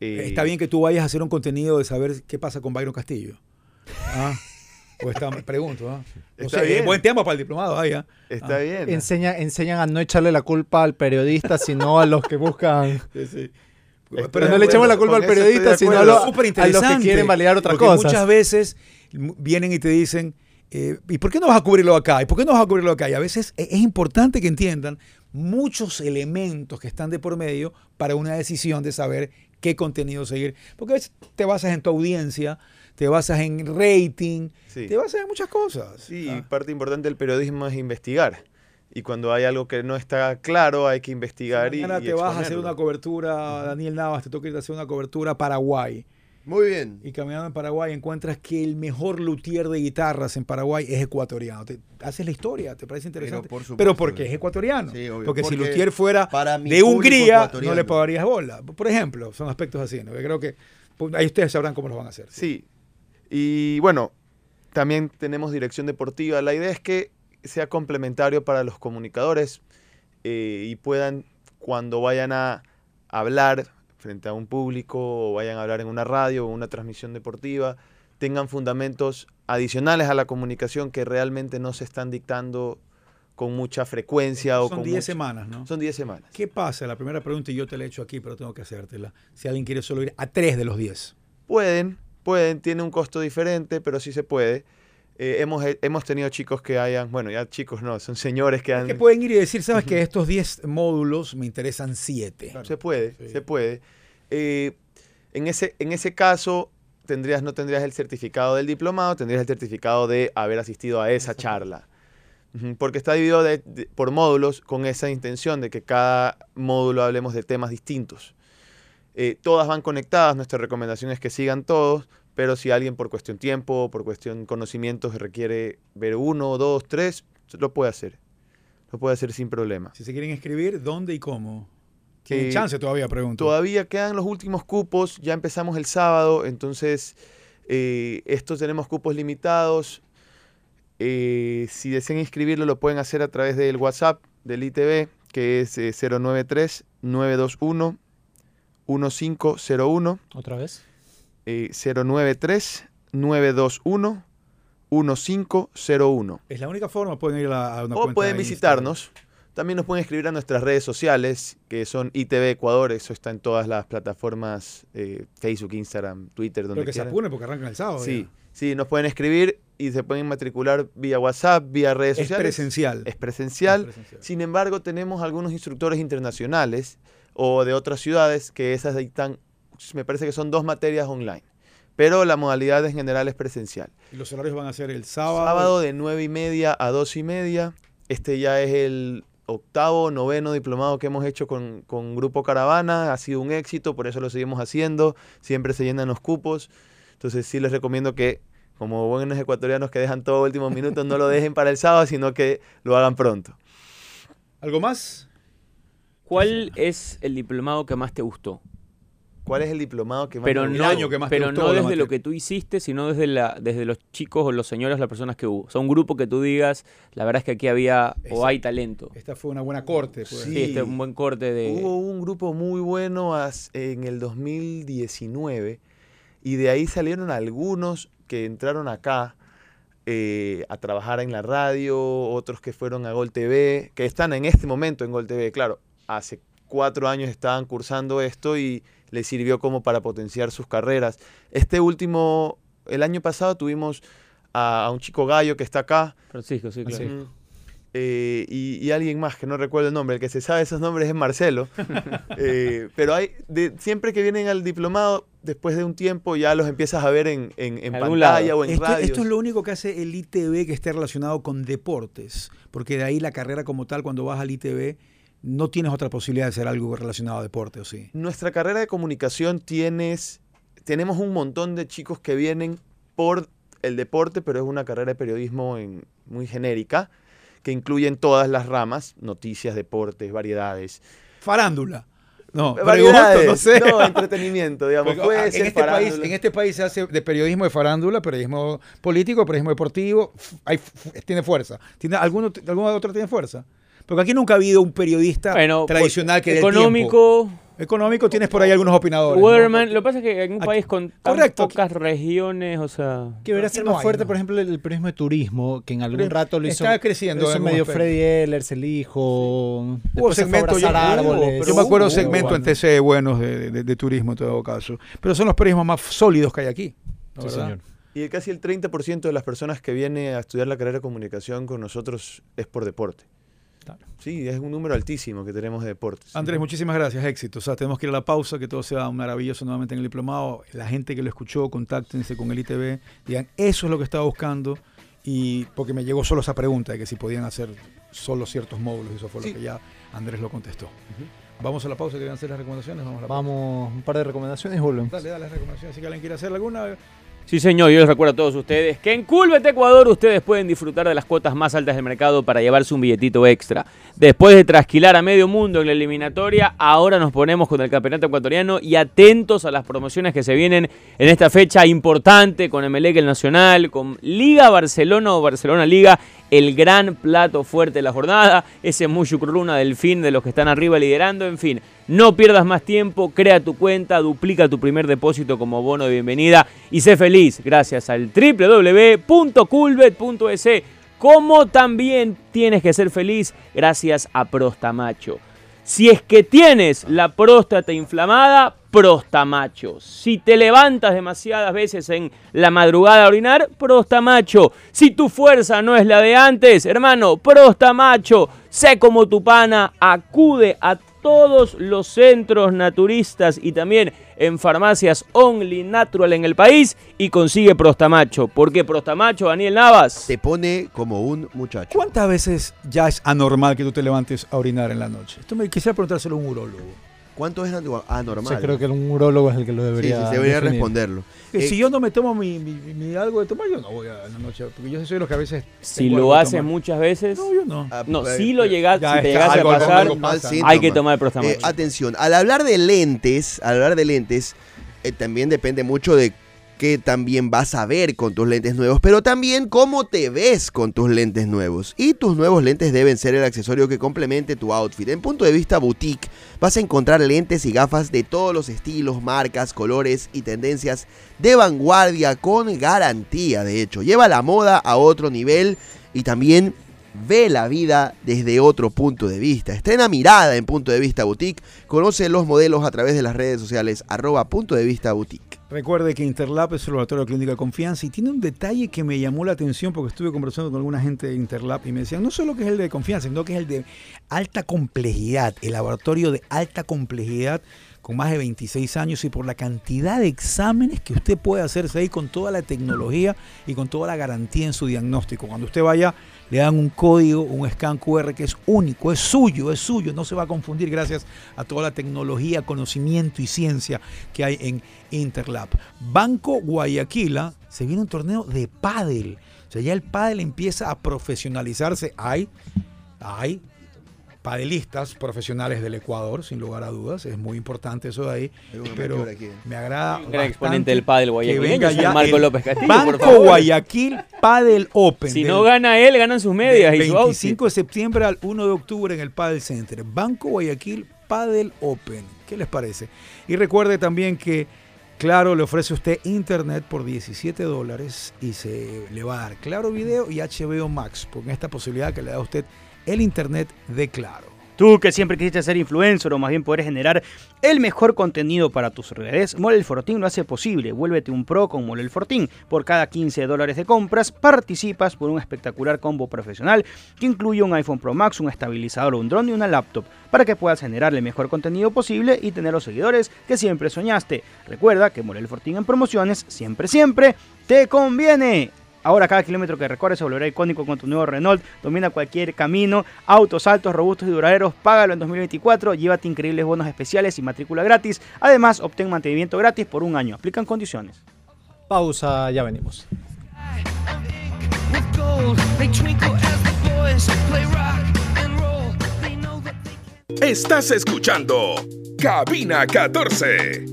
I: eh,
C: Está bien que tú vayas a hacer un contenido de saber qué pasa con Byron Castillo. <laughs> Ah, o está, me pregunto. ¿ah? No
I: Está
C: sé,
I: bien.
C: buen tema para el diplomado. Ahí, ¿ah?
I: Está
C: Ah,
I: bien.
D: Enseña, enseñan a no echarle la culpa al periodista, sino a los que buscan. <laughs>
C: Sí, sí.
D: Pero no le echamos la culpa al periodista, sino a, lo- los que quieren validar otra
C: porque
D: cosa.
C: Muchas veces vienen y te dicen, eh, ¿y por qué no vas a cubrirlo acá? ¿Y por qué no vas a cubrirlo acá? Y a veces e- es importante que entiendan muchos elementos que están de por medio para una decisión de saber qué contenido seguir. Porque a veces te basas en tu audiencia, te basas en rating,
I: Sí.
C: te basas en muchas cosas.
I: Sí,
C: Ah.
I: parte importante del periodismo es investigar. Y cuando hay algo que no está claro, hay que investigar y,
C: Mañana
I: y
C: te vas a hacer una cobertura, Daniel Navas, te toca ir a hacer una cobertura a Paraguay.
G: Muy bien.
C: Y caminando en Paraguay encuentras que el mejor luthier de guitarras en Paraguay es ecuatoriano. Te haces la historia, te parece interesante.
G: por supuesto.
C: Pero porque es ecuatoriano.
G: Sí, obvio.
C: porque, si luthier fuera
G: para
C: de Hungría, no le pagarías bola. Por ejemplo, son aspectos así. ¿no? Creo que pues, ahí ustedes sabrán cómo lo van a hacer.
I: Sí. Y bueno, también tenemos dirección deportiva. La idea es que sea complementario para los comunicadores eh, y puedan, cuando vayan a hablar frente a un público o vayan a hablar en una radio o una transmisión deportiva, tengan fundamentos adicionales a la comunicación que realmente no se están dictando con mucha frecuencia o
C: Son
I: con
C: 10
I: mucho-
C: semanas, ¿no?
I: Son 10 semanas.
C: ¿Qué pasa? La primera pregunta y yo te la he hecho aquí, pero tengo que hacértela. Si alguien quiere solo ir a tres de los 10.
I: Pueden, pueden, tiene un costo diferente, pero sí se puede. Eh, hemos, hemos tenido chicos que hayan, bueno, ya chicos no, son señores que han...
C: Que pueden ir y decir, sabes que estos 10 módulos me interesan 7.
I: Se puede,
C: Sí.
I: se puede. Eh, en, ese, en ese caso, tendrías, no tendrías el certificado del diplomado, tendrías el certificado de haber asistido a esa charla. Porque está dividido de- de- por módulos con esa intención de que cada módulo hablemos de temas distintos. Eh, todas van conectadas, nuestra recomendación es que sigan todos, pero si alguien por cuestión tiempo, por cuestión conocimientos requiere ver uno, dos, tres, lo puede hacer. Lo puede hacer sin problema.
C: Si se quieren escribir, ¿dónde y cómo? Tienen
I: Eh,
C: chance todavía, pregunto.
I: Todavía quedan los últimos cupos, ya empezamos el sábado, entonces eh, estos tenemos cupos limitados. Eh, si desean inscribirlo, lo pueden hacer a través del WhatsApp del ITV, que es eh, 093-921-1501.
D: ¿Otra vez?
I: Eh, 093-921-1501.
C: Es la única forma, pueden ir a, a una
I: O pueden
C: de
I: visitarnos. También nos pueden escribir a nuestras redes sociales, que son ITV Ecuador. Eso está en todas las plataformas, eh, Facebook, Instagram, Twitter, donde
C: Lo que se apuren porque arrancan el sábado.
I: Sí,
C: ya.
I: sí, nos pueden escribir y se pueden matricular vía WhatsApp, vía redes
C: Es
I: sociales.
C: presencial.
I: Es presencial.
C: Es presencial.
I: Sin embargo, tenemos algunos instructores internacionales o de otras ciudades que esas dictan, me parece que son dos materias online. Pero la modalidad en general es presencial.
C: Y los horarios van a ser el sábado.
I: Sábado de 9 y media a 2 y media. Este ya es el octavo, noveno diplomado que hemos hecho con, con Grupo Caravana. Ha sido un éxito, por eso lo seguimos haciendo. Siempre se llenan los cupos. Entonces sí les recomiendo que, como buenos ecuatorianos que dejan todo último minuto, no lo dejen para el sábado, sino que lo hagan pronto.
C: ¿Algo más?
F: ¿Cuál es el diplomado que más te gustó?
I: ¿Cuál es el diplomado que más
F: Pero
I: me
F: no,
I: gustó?
C: año que más te
F: pero
C: gustó,
F: no desde
C: materia.
F: lo que tú hiciste, sino desde, la, desde los chicos o los señores, las personas que hubo. O sea, un grupo que tú digas, la verdad es que aquí había o hay talento.
C: Esta fue una buena corte. pues.
F: Sí, este es un buen corte de...
I: Hubo un grupo muy bueno as- en el 2019 y de ahí salieron algunos que entraron acá eh, a trabajar en la radio, otros que fueron a Gol TV, que están en este momento en Gol TV. Claro, hace cuatro años estaban cursando esto y les sirvió como para potenciar sus carreras. Este último, el año pasado tuvimos a, a un chico gallo que está acá,
F: Francisco, sí, claro.
I: Mm. Eh, y, y alguien más que no recuerdo el nombre, el que se sabe esos nombres es Marcelo. <laughs> Eh, pero hay de, siempre que vienen al diplomado, después de un tiempo ya los empiezas a ver en, en, pantalla
F: lado.
I: o en
C: Esto,
I: radio.
C: esto es lo único que hace el ITV que esté relacionado con deportes, porque de ahí la carrera como tal, cuando vas al ITV, no tienes otra posibilidad de hacer algo relacionado a deporte, ¿o sí?
I: Nuestra carrera de comunicación tienes, tenemos un montón de chicos que vienen por el deporte, pero es una carrera de periodismo en- muy genérica, que incluyen todas las ramas, noticias, deportes, variedades.
C: Farándula. No,
I: Variedades,
C: no sé.
I: no, entretenimiento, digamos.
C: Porque,
I: puede
C: ah, en,
I: ser
C: este país, en este país se hace de periodismo de farándula, periodismo político, periodismo deportivo, hay, tiene fuerza. ¿Tiene, ¿Alguno, ¿Alguno de otro tiene fuerza? Porque aquí nunca ha habido un periodista
F: Bueno,
C: tradicional que dé tiempo.
F: económico,
C: Económico tienes por ahí algunos opinadores. ¿no?
F: Weatherman. Lo que pasa es que en un
C: Aquí-
F: país con tan
C: correcto.
F: pocas regiones, o sea...
D: Que debería ser
C: no
D: más
C: hay,
D: fuerte,
C: ¿no?
D: por ejemplo, el, el periodismo de turismo, que en algún
C: Pero
D: rato lo hizo.
C: está creciendo
D: lo
C: en
D: hizo medio
C: aspecto.
D: Freddy Ehlers, el hijo.
C: Hubo
D: fue a
C: segmentos, yo,
D: árboles.
C: yo me acuerdo
D: Hubo,
C: segmentos en
D: hubo.
C: TC buenos de, de- de turismo en todo caso. Pero son los periodismos más sólidos que hay aquí. ¿no,
D: Sí, señor.
I: Y el- casi el 30% de las personas que viene a estudiar la carrera de comunicación con nosotros es por deporte.
C: Claro.
I: Sí, es un número altísimo que tenemos de deportes.
C: Andrés, muchísimas gracias, éxito. O sea, tenemos que ir a la pausa, que todo sea maravilloso nuevamente en el diplomado. La gente que lo escuchó, contáctense con el ITV, digan, eso es lo que estaba buscando. Y porque me llegó solo esa pregunta de que si podían hacer solo ciertos módulos, y eso fue
I: Sí.
C: lo que ya Andrés lo contestó. Vamos a la pausa, que hacer las recomendaciones. Vamos a la pausa.
D: Vamos, un par de recomendaciones y volvemos.
C: Dale, dale las recomendaciones. Si alguien quiere hacer alguna,
F: Sí, señor, yo les recuerdo a todos ustedes que en Culbet Ecuador ustedes pueden disfrutar de las cuotas más altas del mercado para llevarse un billetito extra. Después de trasquilar a medio mundo en la eliminatoria, ahora nos ponemos con el campeonato ecuatoriano y atentos a las promociones que se vienen en esta fecha importante con Emelec el Nacional, con Liga Barcelona o Barcelona Liga, el gran plato fuerte de la jornada, ese Mushukruna del fin de los que están arriba liderando, en fin. No pierdas más tiempo, crea tu cuenta, duplica tu primer depósito como bono de bienvenida y sé feliz gracias al www.culbet.es. Como también tienes que ser feliz gracias a Prostamacho. Si es que tienes la próstata inflamada, Prostamacho. Si te levantas demasiadas veces en la madrugada a orinar, Prostamacho. Si tu fuerza no es la de antes, hermano, Prostamacho. Sé como tu pana, acude a todos los centros naturistas y también en farmacias Only Natural en el país y consigue Prostamacho. ¿Por qué Prostamacho, Daniel Navas?
G: Te pone como un muchacho.
C: ¿cuántas veces ya es anormal que tú te levantes a orinar en la noche? Esto me quisiera preguntárselo a un urólogo.
G: ¿Cuánto es anormal?
D: sea, creo que un urólogo es el que lo debería.
G: sí, debería
D: definir.
G: responderlo. Eh,
C: si yo no me tomo mi, mi- mi algo de tomar, yo no voy a la noche. Porque yo soy de los que a veces.
F: Si lo haces muchas veces,
C: No, yo no.
G: ah,
F: no,
G: pues,
F: si lo llegas, si te llegas a pasar,
C: algo pasa.
F: hay que tomar el.
G: Eh, atención, al hablar de lentes, al hablar de lentes, eh, también depende mucho de qué también vas a ver con tus lentes nuevos, pero también cómo te ves con tus lentes nuevos. Y tus nuevos lentes deben ser el accesorio que complemente tu outfit. En punto de vista boutique, vas a encontrar lentes y gafas de todos los estilos, marcas, colores y tendencias de vanguardia con garantía, de hecho. Lleva la moda a otro nivel y también ve la vida desde otro punto de vista. Estrena mirada en Punto de Vista Boutique. Conoce los modelos a través de las redes sociales arroba Punto de Vista Boutique.
C: Recuerde que Interlab es el laboratorio clínico de confianza y tiene un detalle que me llamó la atención porque estuve conversando con alguna gente de Interlab y me decían no solo que es el de confianza, sino que es el de alta complejidad, el laboratorio de alta complejidad con más de 26 años y por la cantidad de exámenes que usted puede hacerse ahí con toda la tecnología y con toda la garantía en su diagnóstico. Cuando usted vaya, le dan un código, un scan QR que es único, es suyo, es suyo, no se va a confundir gracias a toda la tecnología, conocimiento y ciencia que hay en Interlab. Banco Guayaquila, se viene un torneo de pádel. O sea, ya el pádel empieza a profesionalizarse. Hay, hay padelistas profesionales del Ecuador, sin lugar a dudas. Es muy importante eso de ahí. Pero me agrada.
F: Un gran exponente del pádel
C: que
F: guayaquileño,
C: venga
F: señor
C: ya
F: Marco López Castillo, por
C: Banco
F: favor.
C: Guayaquil Padel Open.
F: Si
C: del-
F: no gana él, ganan sus medias
C: del
F: y su.
C: 25 de septiembre al 1 de octubre en el Padel Center. Banco Guayaquil Padel Open. ¿Qué les parece? Y recuerde también que, claro, le ofrece a usted internet por 17 dólares y se le va a dar Claro Video y HBO Max, con esta posibilidad que le da a usted el internet de Claro.
E: Tú que siempre quisiste ser influencer o más bien poder generar el mejor contenido para tus redes, Mole el Fortín lo hace posible. Vuélvete un pro con Mole el Fortín. Por cada 15 dólares de compras participas por un espectacular combo profesional que incluye un iPhone Pro Max, un estabilizador, un drone y una laptop para que puedas generar el mejor contenido posible y tener los seguidores que siempre soñaste. Recuerda que Mole el Fortín en promociones siempre, siempre te conviene. Ahora cada kilómetro que recorres se volverá icónico con tu nuevo Renault. Domina cualquier camino. Autos altos, robustos y duraderos. Págalo en 2024. Llévate increíbles bonos especiales y matrícula gratis. Además, obtén mantenimiento gratis por un año. Aplican condiciones.
D: Pausa, ya venimos.
A: Estás escuchando Cabina 14.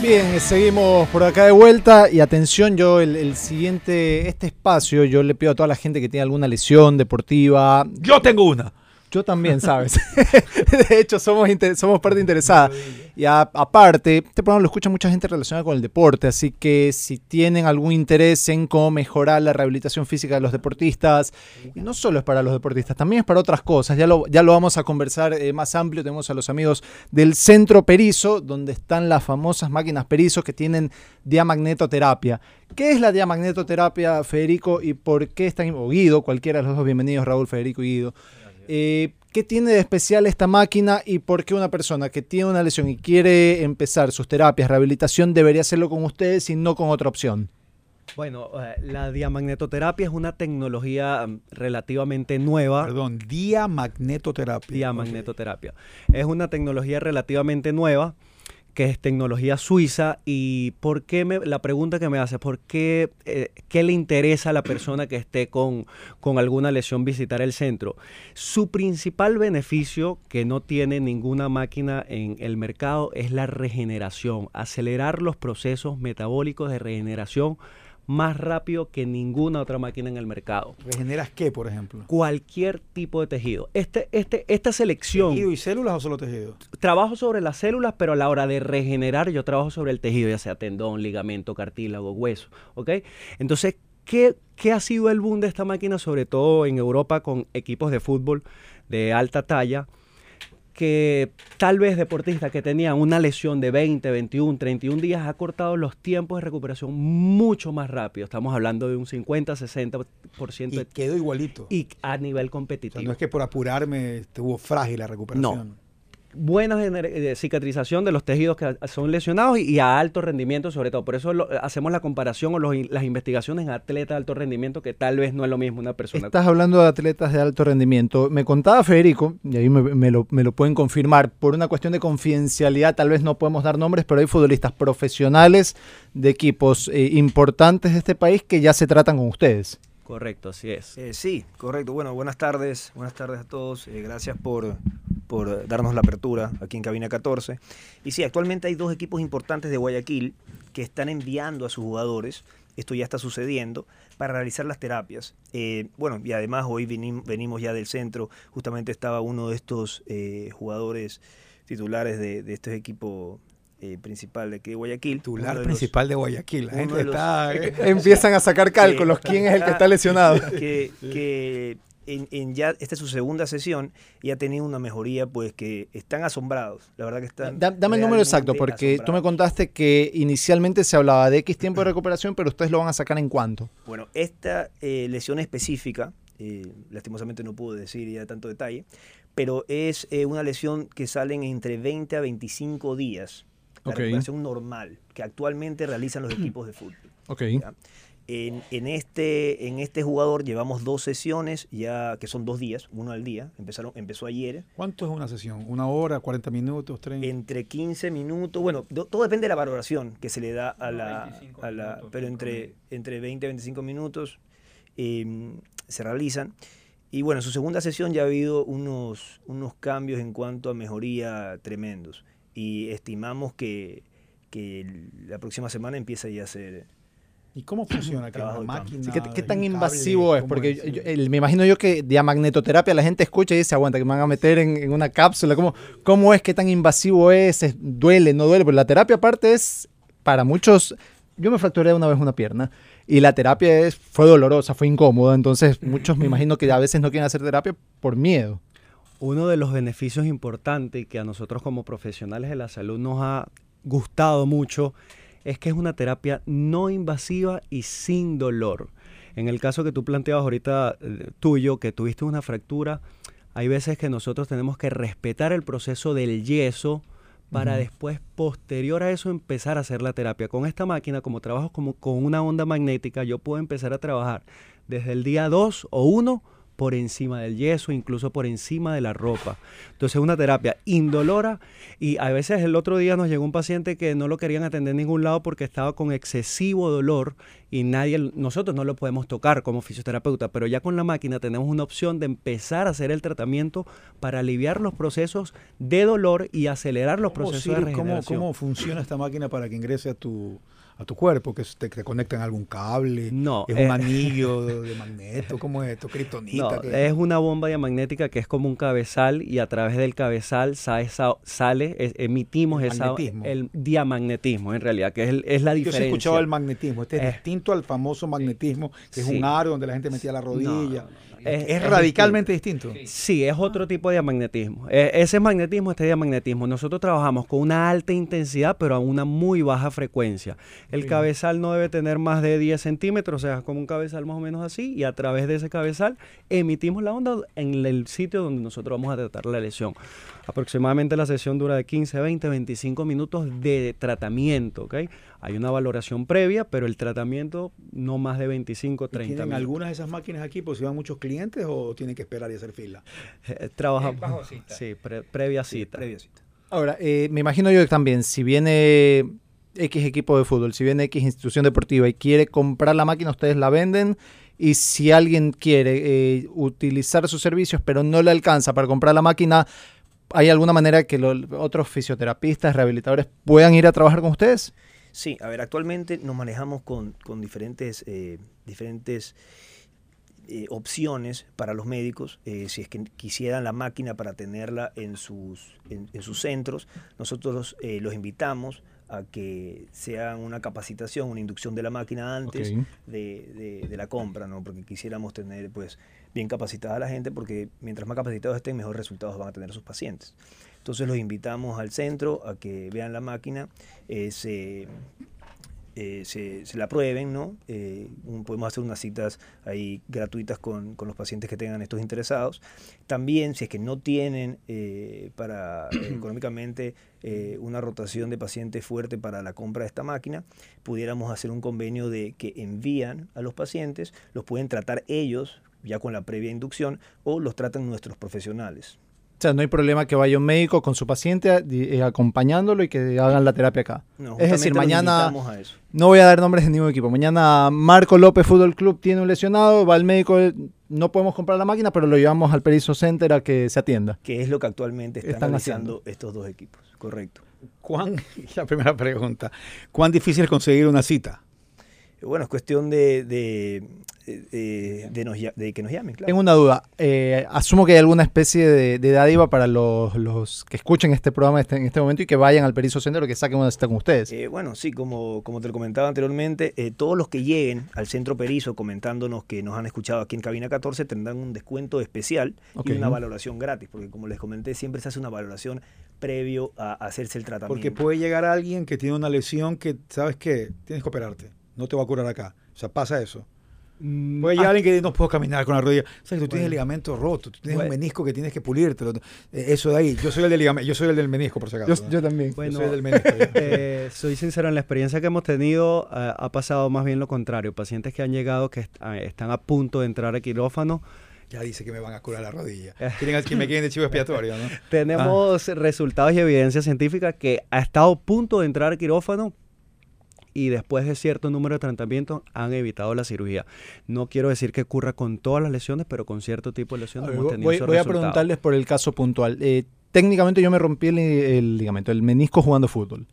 D: Bien, seguimos por acá de vuelta y atención, yo el, el siguiente, este espacio, yo le pido a toda la gente que tiene alguna lesión deportiva.
C: Yo tengo una.
D: Yo también, ¿sabes? <laughs> de hecho, somos, somos parte interesada. Y aparte, este programa lo escucha mucha gente relacionada con el deporte, así que si tienen algún interés en cómo mejorar la rehabilitación física de los deportistas, y no solo es para los deportistas, también es para otras cosas, ya lo, ya lo vamos a conversar eh, más amplio, tenemos a los amigos del Centro Perizo, donde están las famosas máquinas Perizo que tienen diamagnetoterapia. ¿Qué es la diamagnetoterapia, Federico, y por qué están, o Guido, cualquiera de los dos, bienvenidos, Raúl, Federico y Guido. Eh, ¿Qué tiene de especial esta máquina y por qué una persona que tiene una lesión y quiere empezar sus terapias, rehabilitación, debería hacerlo con ustedes y no con otra opción?
J: Bueno, eh, la diamagnetoterapia es una tecnología mm, relativamente nueva.
C: Perdón, diamagnetoterapia.
J: Diamagnetoterapia. Es una tecnología relativamente nueva, que es tecnología suiza. Y por qué me, la pregunta que me hace, ¿por qué, eh, qué le interesa a la persona que esté con, con alguna lesión visitar el centro? Su principal beneficio, que no tiene ninguna máquina en el mercado, es la regeneración, acelerar los procesos metabólicos de regeneración más rápido que ninguna otra máquina en el mercado.
C: ¿Regeneras qué, por ejemplo?
J: Cualquier tipo de tejido. Este, este, esta selección,
C: ¿Tejido y células o solo tejido?
J: trabajo sobre las células, pero a la hora de regenerar yo trabajo sobre el tejido, ya sea tendón, ligamento, cartílago, hueso. ¿Ok? Entonces, ¿qué, qué ha sido el boom de esta máquina, sobre todo en Europa con equipos de fútbol de alta talla? Que tal vez deportistas que tenían una lesión de 20, 21, 31 días ha cortado los tiempos de recuperación mucho más rápido. Estamos hablando de un 50, 60%
C: Y
J: de-
C: quedó igualito.
J: y a nivel
C: O
J: competitivo.
C: sea, no es que por apurarme estuvo frágil la recuperación.
J: Buena eh, cicatrización de los tejidos que son lesionados y, y a alto rendimiento sobre todo. Por eso lo- hacemos la comparación o los las investigaciones en atletas de alto rendimiento que tal vez no es lo mismo una persona.
D: Estás hablando de atletas de alto rendimiento. Me contaba Federico, y ahí me, me lo, me lo pueden confirmar, por una cuestión de confidencialidad, tal vez no podemos dar nombres, pero hay futbolistas profesionales de equipos eh, importantes de este país que ya se tratan con ustedes.
J: Correcto, así es.
K: Eh, sí, correcto. Bueno, buenas tardes. Buenas tardes a todos. Eh, gracias por, por darnos la apertura aquí en Cabina 14. Y sí, actualmente hay dos equipos importantes de Guayaquil que están enviando a sus jugadores. Esto ya está sucediendo para realizar las terapias. Eh, bueno, y además hoy venim- venimos ya del centro. Justamente estaba uno de estos eh, jugadores titulares de, de este equipo eh, principal de aquí de Guayaquil.
C: Titular
K: los-
C: principal de Guayaquil. La gente
K: los-
C: está. <laughs> eh,
D: Empiezan a sacar cálculos, quién es el que está lesionado. <laughs>
K: que, que en, en ya esta es su segunda sesión y ha tenido una mejoría, pues que están asombrados. La verdad que están.
D: Da- dame el número exacto, porque tú me
K: asombrados.
D: contaste que inicialmente se hablaba de X tiempo de <clears throat> recuperación, pero ustedes lo van a sacar en cuánto.
K: Bueno, esta eh, lesión específica, eh, lastimosamente no puedo decir ya tanto detalle, pero es eh, una lesión que salen entre 20 a 25 días. La
D: Ok.
K: recuperación normal que actualmente realizan los <clears throat> equipos de fútbol.
D: Ok.
K: ¿ya? En, en este, en este jugador llevamos dos sesiones, ya que son dos días, uno al día. Empezaron, empezó ayer.
C: ¿Cuánto es una sesión? ¿Una hora, 40 minutos, 30?
K: Entre 15 minutos, bueno, do- todo depende de la valoración que se le da a la, a la pero entre, entre 20 y 25 minutos eh, se realizan. Y bueno, en su segunda sesión ya ha habido unos, unos cambios en cuanto a mejoría tremendos. Y estimamos que, que la próxima semana empieza ya a ser...
C: ¿Y cómo funciona? ¿Que
K: Trabajo
C: una
K: de campo.
C: máquina?
D: ¿Qué, qué tan
C: cable?
D: invasivo es?
C: ¿Cómo
D: Porque
C: es?
D: yo- el- me imagino yo que diamagnetoterapia la gente escucha y dice, aguanta, que me van a meter en, en una cápsula. ¿Cómo, ¿Cómo es? ¿Qué tan invasivo es? ¿Es- ¿Duele? ¿No duele? Porque la terapia aparte es, para muchos, yo me fracturé una vez una pierna y la terapia es, fue dolorosa, fue incómoda. Entonces muchos me imagino que a veces no quieren hacer terapia por miedo.
J: Uno de los beneficios importantes que a nosotros como profesionales de la salud nos ha gustado mucho es que es una terapia no invasiva y sin dolor. En el caso que tú planteabas ahorita eh, tuyo, que tuviste una fractura, hay veces que nosotros tenemos que respetar el proceso del yeso para después, posterior a eso, empezar a hacer la terapia. Con esta máquina, como trabajo como con una onda magnética, yo puedo empezar a trabajar desde el día 2 o 1 por encima del yeso, incluso por encima de la ropa. Entonces es una terapia indolora y a veces el otro día nos llegó un paciente que no lo querían atender en ningún lado porque estaba con excesivo dolor y nadie, nosotros no lo podemos tocar como fisioterapeuta, pero ya con la máquina tenemos una opción de empezar a hacer el tratamiento para aliviar los procesos de dolor y acelerar los
C: ¿Cómo,
J: procesos de
C: cómo,
J: regeneración.
C: cómo funciona esta máquina para que ingrese a tu, a tu cuerpo? ¿Que te, te conectan a algún cable?
J: No,
C: ¿Es
J: eh,
C: un anillo <laughs> de, magneto? ¿Cómo es esto? ¿Kriptonita?
J: No,
C: ¿Qué?
J: es una bomba diamagnética que es como un cabezal y a través del cabezal sale, es- emitimos
C: El
J: esa, el diamagnetismo en realidad, que es, el- es la
C: Yo
J: diferencia.
C: he escuchado el magnetismo. Este es
J: Eh,
C: distinto al famoso magnetismo, que es un aro donde la gente metía la rodilla.
J: Es,
C: es radicalmente distinto.
J: Sí, es otro tipo de diamagnetismo. Eh, ese es magnetismo, este es diamagnetismo. Nosotros trabajamos con una alta intensidad, pero a una muy baja frecuencia. El cabezal no debe tener más de 10 centímetros, o sea, como un cabezal más o menos así, y a través de ese cabezal emitimos la onda en el sitio donde nosotros vamos a tratar la lesión. Aproximadamente la sesión dura de 15, 20, 25 minutos de tratamiento, ¿ok? Hay una valoración previa, pero el tratamiento no más de 25,
C: ¿Y
J: 30
C: ¿Tienen
J: minutos.
C: algunas de esas máquinas aquí? Pues si van muchos clientes o tienen que esperar y hacer fila.
J: Eh, Trabajamos. Sí, pre- previa cita.
K: Previa cita.
D: Ahora, eh, me imagino yo que también, si viene X equipo de fútbol, si viene X institución deportiva y quiere comprar la máquina, ustedes la venden. Y si alguien quiere eh, utilizar sus servicios, pero no le alcanza para comprar la máquina, ¿hay alguna manera que los otros fisioterapistas, rehabilitadores puedan ir a trabajar con ustedes?
K: Sí, a ver, actualmente nos manejamos con, con diferentes, eh, diferentes eh, opciones para los médicos. eh, si es que quisieran la máquina para tenerla en sus, en, en sus centros, nosotros los invitamos a que se hagan una capacitación, una inducción de la máquina antes de- de la compra, ¿no? Porque quisiéramos tener pues bien capacitada a la gente, porque mientras más capacitados estén, mejores resultados van a tener sus pacientes. Entonces los invitamos al centro a que vean la máquina, eh, se, eh, se, se la prueben, ¿no? Eh, podemos hacer unas citas ahí gratuitas con, con los pacientes que tengan estos interesados. También, si es que no tienen para <clears throat> económicamente una rotación de pacientes fuerte para la compra de esta máquina, pudiéramos hacer un convenio de que envían a los pacientes, los pueden tratar ellos ya con la previa inducción o los tratan nuestros profesionales.
D: O sea, no hay problema que vaya un médico con su paciente eh, acompañándolo y que hagan la terapia acá.
K: No,
D: es decir, mañana,
K: invitamos a eso.
D: no voy a dar nombres de ningún equipo, mañana Marco López Fútbol Club tiene un lesionado, va al médico, no podemos comprar la máquina, pero lo llevamos al Perizo Center a que se atienda.
K: que es lo que actualmente están,
D: Están
K: realizando estos dos equipos. Correcto.
C: ¿Cuán, <laughs> la primera pregunta, ¿cuán difícil es conseguir una cita?
K: Bueno, es cuestión de, de, de- de nos lla- de que nos llamen, claro.
D: Tengo una duda. Eh, asumo que hay alguna especie de, de dádiva para los, los que escuchen este programa este- en este momento y que vayan al Perizo Sendero que saquen una cita con ustedes.
K: Eh, bueno, sí, como, como te lo comentaba anteriormente, eh, todos los que lleguen al Centro Perizo comentándonos que nos han escuchado aquí en Cabina 14 tendrán un descuento especial y una valoración gratis, porque como les comenté, siempre se hace una valoración previo a hacerse el tratamiento.
C: Porque puede llegar alguien que tiene una lesión que, ¿sabes qué? Tienes que operarte. No te va a curar acá. O sea, pasa eso.
D: Mm,
C: Puede llegar
D: ah,
C: alguien que no puedo caminar con la rodilla. O sea, tú tienes
K: Bueno.
C: el ligamento roto, tú tienes
K: Bueno.
C: un menisco que tienes que pulírtelo. Eh, Eso de ahí. Yo soy el del ligamento, yo soy el del menisco, por si acaso.
D: yo,
C: ¿no?
D: yo también.
C: Yo soy el del menisco.
J: Eh, soy sincero, en la experiencia que hemos tenido eh, ha pasado más bien lo contrario. Pacientes que han llegado que est- ah, están a punto de entrar a quirófano.
C: Ya dice que me van a curar la rodilla. <laughs> Quieren que me queden de chivo expiatorio, ¿no? <laughs>
J: Tenemos resultados y evidencia científica que ha estado a punto de entrar a quirófano y después de cierto número de tratamientos han evitado la cirugía. No quiero decir que ocurra con todas las lesiones, pero con cierto tipo de lesiones hemos tenido
D: voy,
J: esos
D: voy a preguntarles por el caso puntual. Eh, técnicamente yo me rompí el, el ligamento, el menisco jugando fútbol.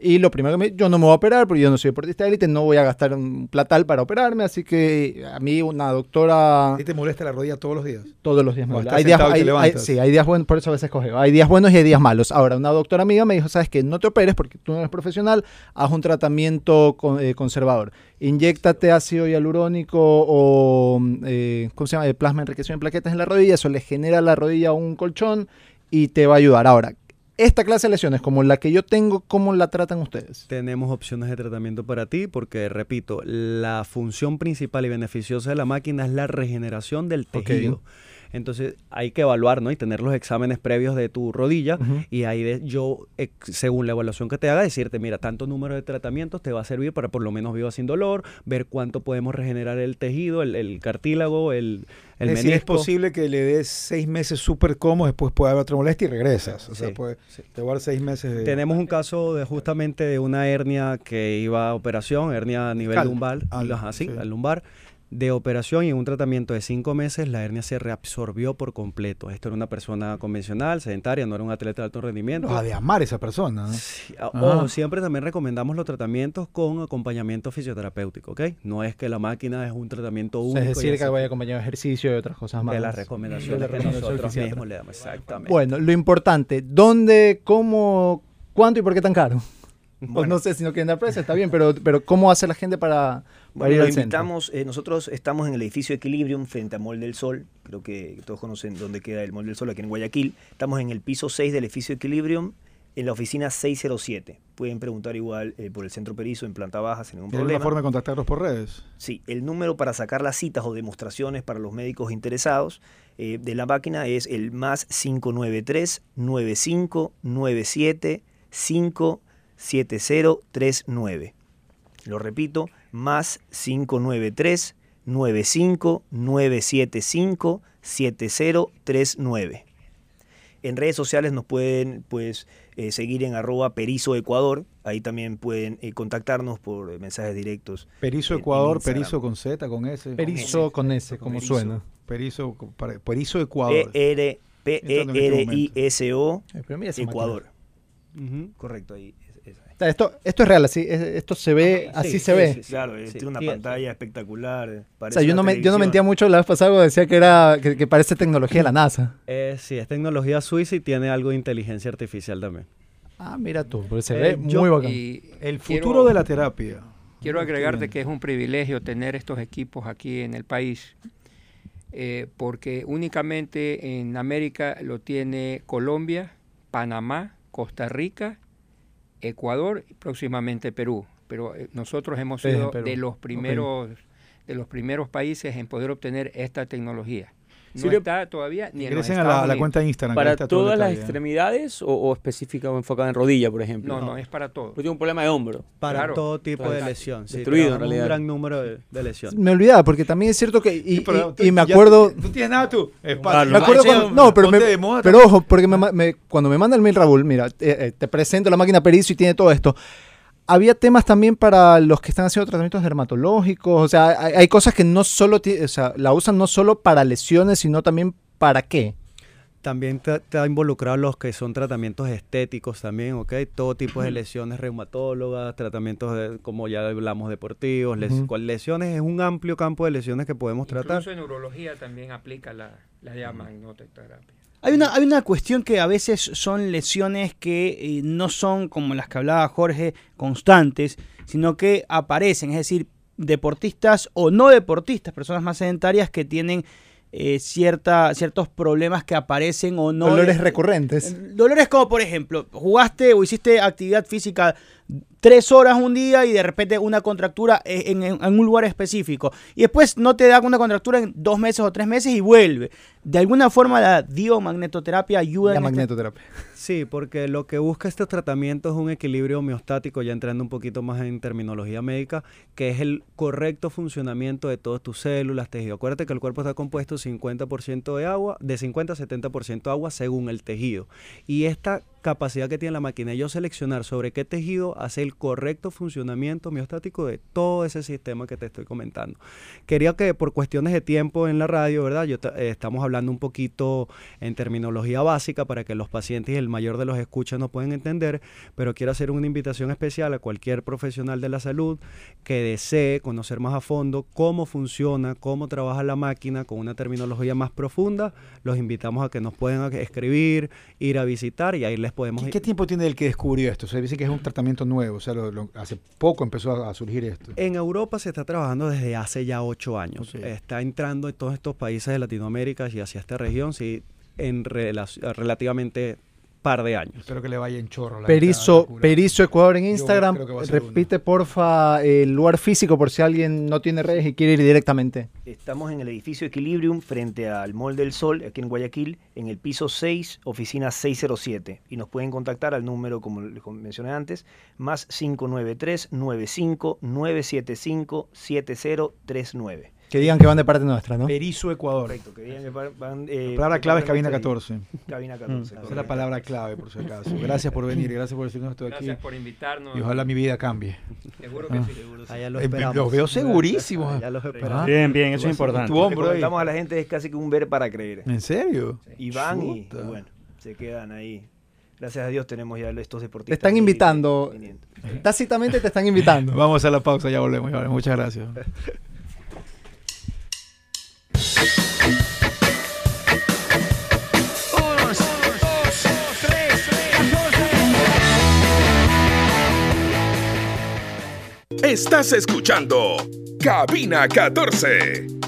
D: Y lo primero que me, yo no me voy a operar porque yo no soy deportista de élite, no voy a gastar un platal para operarme, así que a mí una doctora
C: ¿A ti te molesta la rodilla todos los días?
D: todos los días me
C: estás
D: Hay días,
C: y
D: hay- hay- sí, hay días buenos, por eso a veces coge. Hay días buenos y hay días malos. Ahora, una doctora amiga me dijo, sabes que no te operes porque tú no eres profesional, haz un tratamiento con- eh, conservador. Inyéctate ácido hialurónico o, eh, ¿cómo se llama? Eh, plasma enriquecido en plaquetas en la rodilla, eso le genera a la rodilla un colchón y te va a ayudar. Ahora, esta clase de lesiones, como la que yo tengo, ¿cómo la tratan ustedes?
J: Tenemos opciones de tratamiento para ti porque, repito, la función principal y beneficiosa de la máquina es la regeneración del tejido. Entonces hay que evaluar ¿no? y tener los exámenes previos de tu rodilla y ahí de- yo, según la evaluación que te haga, decirte, mira, tanto número de tratamientos te va a servir para por lo menos viva sin dolor, ver cuánto podemos regenerar el tejido, el, el cartílago, el, el
C: es es posible que le des seis meses súper cómodos, después puede haber otra molestia y regresas. O sea,
J: Sí,
C: puede,
J: sí.
C: te seis meses de...
J: Tenemos un caso de justamente de una hernia que iba a operación, hernia a nivel
C: Cal-
J: lumbar,
C: al-
J: ajá, sí,
C: sí.
J: al lumbar, de operación y en un tratamiento de cinco meses la hernia se reabsorbió por completo. Esto era una persona convencional, sedentaria, no era un atleta de alto rendimiento.
C: Ha de amar esa persona. ¿no?
J: Sí, a-
C: Ajá.
J: Ojo, siempre también recomendamos los tratamientos con acompañamiento fisioterapéutico, ¿ok? No es que la máquina es un tratamiento
D: O
J: único.
D: es decir, que vaya acompañado de ejercicio y otras cosas más.
J: de las
D: De
J: recomendaciones que nosotros mismos le damos. Exactamente.
D: Bueno, lo importante, ¿dónde, cómo, cuánto y por qué tan caro? <laughs> Pues no sé si no quieren dar precio, está bien, pero, pero ¿cómo hace la gente para
K: Bueno, lo invitamos, eh, nosotros estamos en el edificio Equilibrium frente a Mall del Sol, creo que todos conocen dónde queda el Mall del Sol, aquí en Guayaquil. Estamos en el piso 6 del edificio Equilibrium, en la oficina 607. Pueden preguntar igual eh, por el centro Perizo en planta baja sin ningún
C: ¿Tiene alguna
K: problema.
C: forma de contactarlos por redes?
K: Sí, el número para sacar las citas o demostraciones para los médicos interesados eh, de la máquina es el más 593 9597 57039. Lo repito, más 593 95975 7039. En redes sociales nos pueden pues eh, seguir en arroba perizo ecuador. Ahí también pueden eh, contactarnos por eh, mensajes directos.
C: Perizo
K: en-
C: Ecuador. Perizo con Z, con S.
D: Perizo con S, como
K: Perizo.
D: suena.
C: Perizo, Perizo Ecuador. Este
K: P-E-R-I-S-O Ecuador. Correcto, ahí.
D: Esto, esto es real, así, es- esto se ve, así
J: sí,
D: se
J: sí,
D: ve.
K: Claro, eh,
J: Sí,
K: tiene una pantalla espectacular. eh,
D: O sea, yo no, me, yo no mentía mucho la vez pasada cuando decía que era que, que parece tecnología de la NASA.
J: Eh, sí, es tecnología suiza y tiene algo de inteligencia artificial también.
D: Ah, mira tú, pero se
E: Eh,
D: ve
E: yo-
D: muy bacán.
L: Y
C: El
L: quiero-
C: futuro de la terapia.
L: Quiero agregarte que es un privilegio tener estos equipos aquí en el país, eh, porque únicamente en América lo tiene Colombia, Panamá, Costa Rica, Ecuador y próximamente Perú. Pero eh, nosotros hemos sido de los primeros de los primeros países en poder obtener esta tecnología. No
F: Sirve-
L: está todavía ni en
C: Ingresen a la, a la cuenta de Instagram.
F: ¿Para
C: está todo
F: todas las extremidades o, o específica o enfocada en rodilla, por ejemplo?
L: No, no, es para todo.
F: Yo tengo un problema de hombro.
J: Para
L: Claro,
J: todo tipo de lesión. Sí,
F: Destruido, en
J: trabajamos
F: realidad.
J: Un gran número de, de lesiones.
D: Me olvidaba, porque también es cierto que. Y,
C: Pero
D: y-
C: tú-
D: y me
C: ya-
D: acuerdo.
C: ¿No tienes nada tú?
F: Ah,
C: Espalda.
D: Me acuerdo cuando- no, pero, me- pero ojo, porque me me- cuando me manda el mail Raúl, mira, eh, eh, te presento la máquina Perizo y tiene todo esto. Había temas también para los que están haciendo tratamientos dermatológicos, o sea, hay, hay cosas que no solo, o sea, la usan no solo para lesiones, sino también para qué.
J: También está, está involucrado los que son tratamientos estéticos también, ¿ok? Todo tipo de lesiones reumatólogas, tratamientos de, como ya hablamos deportivos, les- lesiones, es un amplio campo de lesiones que podemos tratar.
L: Incluso en neurología también aplica la, la de magnetoterapia.
E: Hay una, hay una cuestión que a veces son lesiones que eh, no son como las que hablaba Jorge, constantes, sino que aparecen, es decir, deportistas o no deportistas, personas más sedentarias que tienen eh, cierta, ciertos problemas que aparecen o no.
D: Dolores recurrentes.
E: Dolores como, por ejemplo, jugaste o hiciste actividad física tres horas un día y de repente una contractura eh, en, en- en un lugar específico. Y después no te da una contractura en dos meses o tres meses y vuelve. De alguna forma la diomagnetoterapia ayuda
D: La
E: en este-
D: magnetoterapia.
J: Sí, porque lo que busca este tratamiento es un equilibrio homeostático, ya entrando un poquito más en terminología médica, que es el correcto funcionamiento de todas tus células, tejido. Acuérdate que el cuerpo está compuesto 50% de agua, de 50 a 70% agua según el tejido. Y esta capacidad que tiene la máquina yo seleccionar sobre qué tejido hace el correcto funcionamiento homeostático de todo ese sistema que te estoy comentando. Quería que por cuestiones de tiempo en la radio, ¿verdad? Yo eh, estamos hablando un poquito en terminología básica para que los pacientes y el mayor de los escuchas nos puedan entender, pero quiero hacer una invitación especial a cualquier profesional de la salud que desee conocer más a fondo cómo funciona, cómo trabaja la máquina con una terminología más profunda. Los invitamos a que nos puedan escribir, ir a visitar y ahí les podemos
C: ¿Qué, qué tiempo tiene el que descubrió esto? O sea, dice que es un tratamiento nuevo, o sea, lo- lo- hace poco empezó a, a surgir esto.
J: En Europa se está trabajando desde hace ya ocho años. Está entrando en todos estos países de Latinoamérica y hacia esta región, sí, en rela- relativamente par de años.
C: Espero que le vaya en chorro. la-
D: Perizo,
C: la.
D: Perizo Ecuador en Instagram. Repite, porfa, el lugar físico por si alguien no tiene redes y quiere ir directamente.
K: Estamos en el edificio Equilibrium frente al Mall del Sol, aquí en Guayaquil, en el piso 6, oficina 607. Y nos pueden contactar al número, como les mencioné antes, más 593-95975-7039.
D: Que digan que van de parte nuestra, ¿no?
C: Perizo Ecuador.
K: Correcto, que digan que van... van, eh,
C: La palabra clave es cabina
K: nuestra-
C: 14.
K: Cabina 14.
C: Mm. Esa es la palabra clave, por si acaso. Gracias por venir, gracias por decirnos esto aquí.
L: Gracias por invitarnos.
C: Y ojalá mi vida cambie.
L: Seguro que
C: Ah.
L: sí.
J: Allá los
C: Eh,
J: esperamos.
C: los veo segurísimos.
J: Allá los esperamos.
M: Bien, bien, eso es
C: Tu
M: importante.
K: Le
C: hombro
K: a la gente es casi que un ver para creer.
C: ¿En serio?
K: Y van y, bueno, se quedan ahí. Gracias a Dios tenemos ya estos deportistas.
D: Te están invitando. Tácitamente te están invitando. <laughs>
C: Vamos a la pausa, ya volvemos. ya volvemos. Muchas gracias. <laughs>
A: Estás escuchando Cabina 14.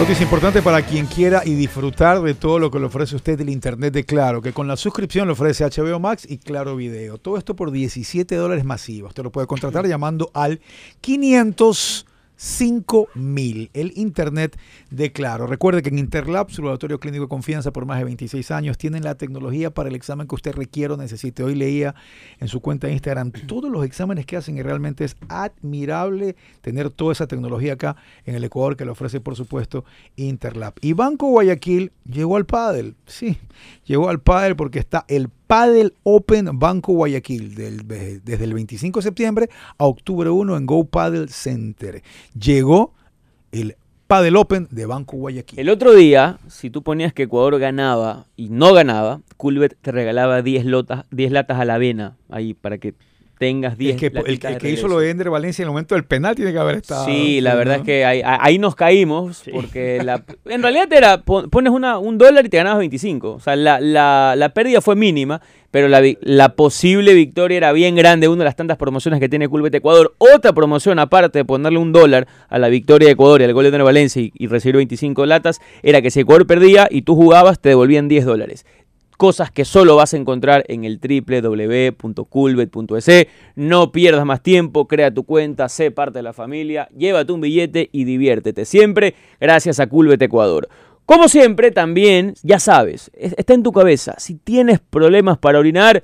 C: Noticia importante para quien quiera y disfrutar de todo lo que le ofrece usted del Internet de Claro, que con la suscripción le ofrece HBO Max y Claro Video. Todo esto por 17 dólares masivos. Usted lo puede contratar llamando al 500 5000. El Internet de Claro. Recuerde que en Interlab, su laboratorio clínico de confianza por más de 26 años, tienen la tecnología para el examen que usted requiere o necesite. Hoy leía en su cuenta de Instagram todos los exámenes que hacen y realmente es admirable tener toda esa tecnología acá en el Ecuador que le ofrece, por supuesto, Interlab. Y Banco Guayaquil llegó al pádel. Sí, llegó al pádel porque está el Padel Open Banco Guayaquil desde el 25 de septiembre a octubre 1 en Go Paddle Center. Llegó el Padel Open de Banco Guayaquil.
F: El otro día, si tú ponías que Ecuador ganaba y no ganaba, Culbet te regalaba 10 lotas, 10 latas a la avena ahí para que tengas 10
C: El que, el, que hizo lo de Ender Valencia en el momento del penal tiene que haber estado.
F: Sí, la verdad es que ahí, ahí nos caímos porque <laughs> la, en realidad era pon- pones una, un dólar y te ganabas 25. O sea, la, la- la pérdida fue mínima, pero la, la posible victoria era bien grande. Una de las tantas promociones que tiene Culbet Ecuador. Otra promoción, aparte de ponerle un dólar a la victoria de Ecuador y al gol de Ender Valencia y, y recibir 25 latas, era que si Ecuador perdía y tú jugabas, te devolvían 10 dólares cosas que solo vas a encontrar en el www.culbet.es. No pierdas más tiempo, crea tu cuenta, sé parte de la familia, llévate un billete y diviértete siempre gracias a Culbet Ecuador. Como siempre, también, ya sabes, es- está en tu cabeza, si tienes problemas para orinar,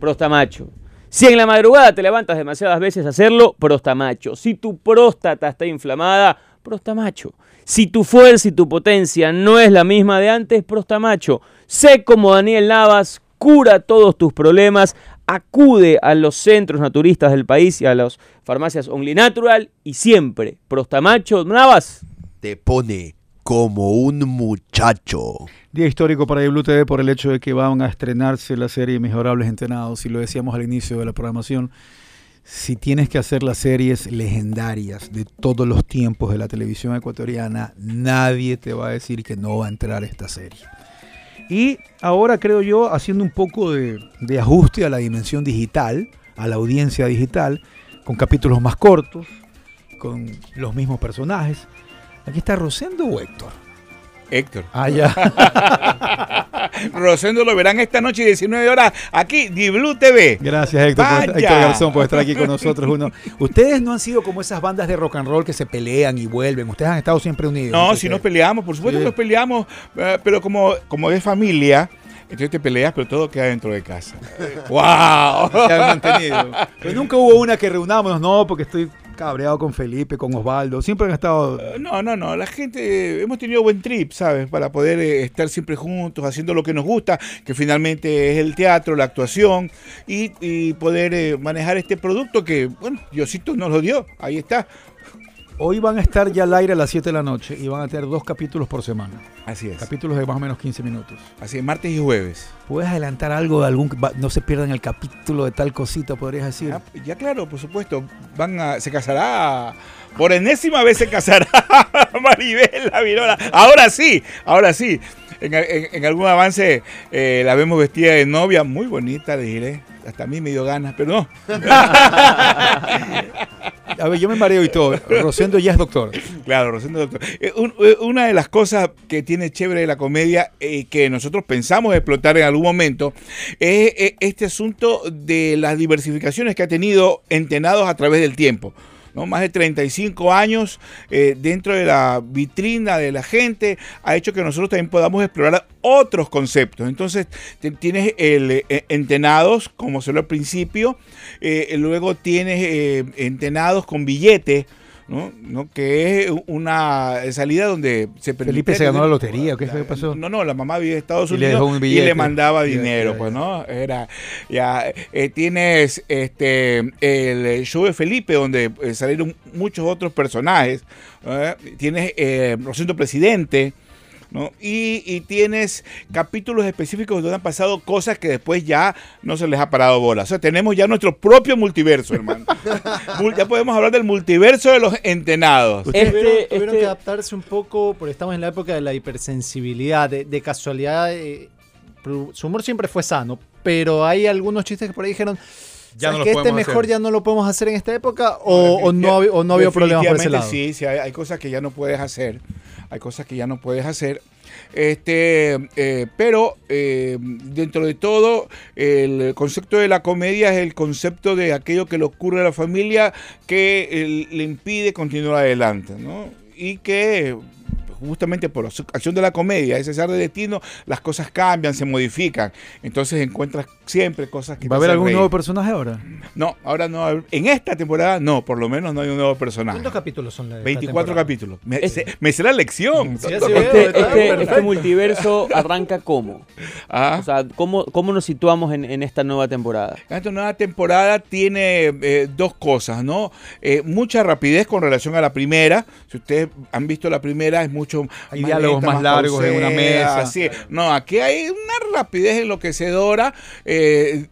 F: Prostamacho. Si en la madrugada te levantas demasiadas veces a hacerlo, prostamacho. Si tu próstata está inflamada, prostamacho. Si tu fuerza y tu potencia no es la misma de antes, prostamacho. Sé como Daniel Navas, cura todos tus problemas, acude a los centros naturistas del país y a las farmacias Only Natural y siempre, prostamacho Navas.
G: Te pone como un muchacho.
C: Día histórico para Blue TV por el hecho de que van a estrenarse la serie Mejorables Entrenados. Y lo decíamos al inicio de la programación. Si tienes que hacer las series legendarias de todos los tiempos de la televisión ecuatoriana, nadie te va a decir que no va a entrar esta serie. Y ahora creo yo, haciendo un poco de, ajuste a la dimensión digital, a la audiencia digital, con capítulos más cortos, con los mismos personajes. Aquí está Rosendo Héctor.
M: Héctor.
C: Ah, ya. <laughs>
M: Rosendo lo verán esta noche 19 horas aquí, Blue TV.
C: Gracias, Héctor, por. Héctor Garzón, por estar aquí con nosotros. Uno. Ustedes no han sido como esas bandas de rock and roll que se pelean y vuelven. Ustedes han estado siempre unidos.
M: No, si nos peleamos, por supuesto
C: Sí.
M: que nos peleamos, eh, pero como, como es familia, entonces te peleas, pero todo queda dentro de casa. ¡Wow!
C: se han mantenido. Pero nunca hubo una que reunámonos, no, porque estoy cabreado con Felipe, con Osvaldo. Siempre han estado.
M: Eh, No, no, no. La gente, hemos tenido buen trip, ¿sabes? Para poder eh, estar siempre juntos, haciendo lo que nos gusta, que finalmente es el teatro, la actuación, y, y poder eh, manejar este producto que, bueno, Diosito nos lo dio. Ahí está.
C: Hoy van a estar ya al aire a las 7 de la noche y van a tener dos capítulos por semana.
M: Así es.
C: Capítulos de más o menos 15 minutos.
M: Así es, martes y jueves.
C: ¿Puedes adelantar algo de algún. No se pierdan el capítulo de tal cosita, podrías decir?
M: Ah, ya claro, por supuesto. Van a, se casará. Por enésima vez se casará <laughs> Maribel la Virola. Ahora sí, ahora sí. En, en- en algún avance eh, la vemos vestida de novia, muy bonita, le diré. Hasta a mí me dio ganas, pero no. <laughs>
C: A ver, yo me mareo y todo. Rosendo ya es doctor.
M: Claro, Rosendo Doctor. Eh, eh, una de las cosas que tiene chévere la comedia eh, que nosotros pensamos explotar en algún momento es este asunto de las diversificaciones que ha tenido Entenados a través del tiempo. ¿No? Más de 35 años eh, dentro de la vitrina de la gente ha hecho que nosotros también podamos explorar otros conceptos. Entonces, tienes el eh, entenados, como se lo al principio, eh, luego tienes eh, entenados con billete. ¿No? ¿no? que es una salida donde se
C: Felipe se ganó la lotería, ¿o qué fue que pasó?
M: No, no, la mamá vive en Estados
C: Y le
M: Unidos
C: dejó un
M: y le mandaba dinero, pues, ¿no? Era, ya, eh, tienes este, el show de Felipe, donde eh, salieron muchos otros personajes. ¿eh? Tienes eh, Rosendo Presidente, ¿no? Y, y tienes capítulos específicos donde han pasado cosas que después ya no se les ha parado bola. O sea, tenemos ya nuestro propio multiverso, hermano. <laughs> Ya podemos hablar del multiverso de los entenados.
F: Este-
D: tuvieron, tuvieron
F: este-
D: que adaptarse un poco, porque estamos en la época de la hipersensibilidad, de, de casualidad. eh, su humor siempre fue sano, pero hay algunos chistes que por ahí dijeron.
C: Ya
D: "¿Sabes
C: no lo
D: que este
C: podemos
D: mejor
C: hacer".
D: ya no lo podemos hacer en esta época o, o no, o no había problemas por ese lado.
M: Sí, sí, hay, hay cosas que ya no puedes hacer. Hay cosas que ya no puedes hacer. Este, eh, pero eh, dentro de todo, el concepto de la comedia es el concepto de aquello que le ocurre a la familia que eh, le impide continuar adelante, ¿no? Y que justamente por la acción de la comedia, ese ser de destino, las cosas cambian, se modifican. Entonces encuentras siempre cosas que
C: ¿Va a haber algún
M: reír.
C: nuevo personaje ahora?
M: No, ahora no. En esta temporada no, por lo menos no hay un nuevo personaje.
D: ¿Cuántos capítulos son de esta
M: 24
D: temporada?
M: capítulos. Me, se- me será lección.
D: Sí,
M: doctor.
D: veo,
F: Este, este- este multiverso arranca cómo? <laughs>
M: Ah.
F: O sea, ¿cómo, cómo nos situamos en, en esta nueva temporada?
M: Esta nueva temporada tiene eh, dos cosas, ¿no? Eh, mucha rapidez con relación a la primera. Si ustedes han visto la primera, es mucho
C: Hay
M: más
C: diálogos
M: lenta,
C: más largos en una mesa.
M: así. No, aquí hay una rapidez enloquecedora eh,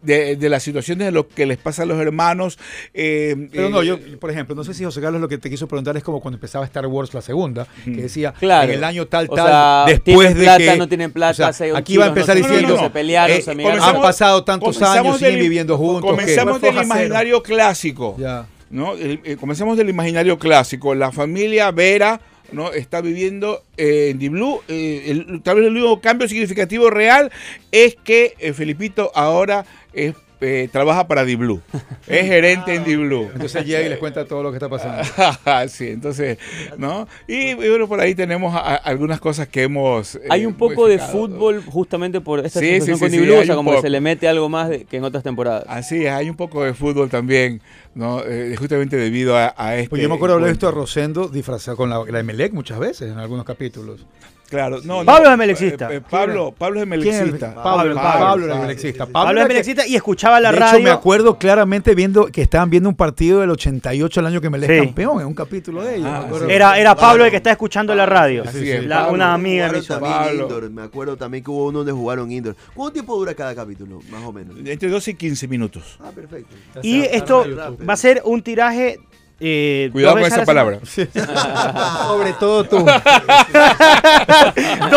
M: de, de las situaciones de lo que les pasa a los hermanos. eh,
C: Pero no,
M: eh,
C: yo, por ejemplo, no sé si José Carlos lo que te quiso preguntar es como cuando empezaba Star Wars la segunda, que decía
F: Claro.
C: en el año tal,
F: O
C: tal,
F: sea,
C: después de
F: plata,
C: que.
F: no tienen plata,
C: o sea,
F: se-
C: aquí va a empezar
F: no
C: diciendo.
F: se pelearon,
C: eh,
F: se
C: han pasado tantos años, siguen viviendo juntos.
M: Comenzamos del imaginario clásico.
C: Ya.
M: ¿no? El- eh, comenzamos del imaginario clásico. La familia Vera ¿no? está viviendo eh, en Di-Blue. eh, el- tal vez el único cambio significativo real es que eh, Felipito ahora es eh, trabaja para Di-Blue. Es gerente en <laughs> Di-Blue.
C: Entonces llega y les cuenta todo lo que está pasando. <laughs>
M: sí, entonces, ¿no? Y, y bueno, por ahí tenemos a- a- algunas cosas que hemos. eh,
F: Hay un poco de fútbol justamente por esta
M: Sí,
F: situación
M: sí,
F: con
M: sí,
F: Di
M: sí,
F: Blue, o sea, como que se le mete algo más de- que en otras temporadas.
M: Así es, hay un poco de fútbol también, ¿no? Eh, justamente debido a, a este.
C: Pues yo me acuerdo haber visto a
M: encuentro.
C: Rosendo disfrazado con la, la Emelec muchas veces en algunos capítulos.
M: Claro, no,
E: Pablo
M: no,
E: es emelexista.
M: eh, eh, Pablo, Pablo es
C: ¿Quién es
M: emelexista.
C: Pablo, Pablo, era emelexista.
E: Pablo es emelexista y escuchaba la
C: de
E: radio.
C: hecho, me acuerdo claramente viendo que estaban viendo un partido del 88 el año que Melec
E: Sí.
C: campeón en un capítulo de ellos.
M: Ah,
C: acuerdo.
E: Era, era Pablo el que está escuchando la radio.
M: Es,
E: La-
M: Pablo.
E: una amiga
G: también
M: Pablo.
G: indoor. Me acuerdo también que hubo uno donde jugaron indoor. ¿Cuánto tiempo dura cada capítulo? Más o menos.
M: Entre 12 y 15 minutos.
G: Ah, perfecto.
E: Y esto va a ser un tiraje. Eh,
M: Cuidado con esa
E: la
M: palabra. <laughs>
D: Sobre todo tú.
E: dos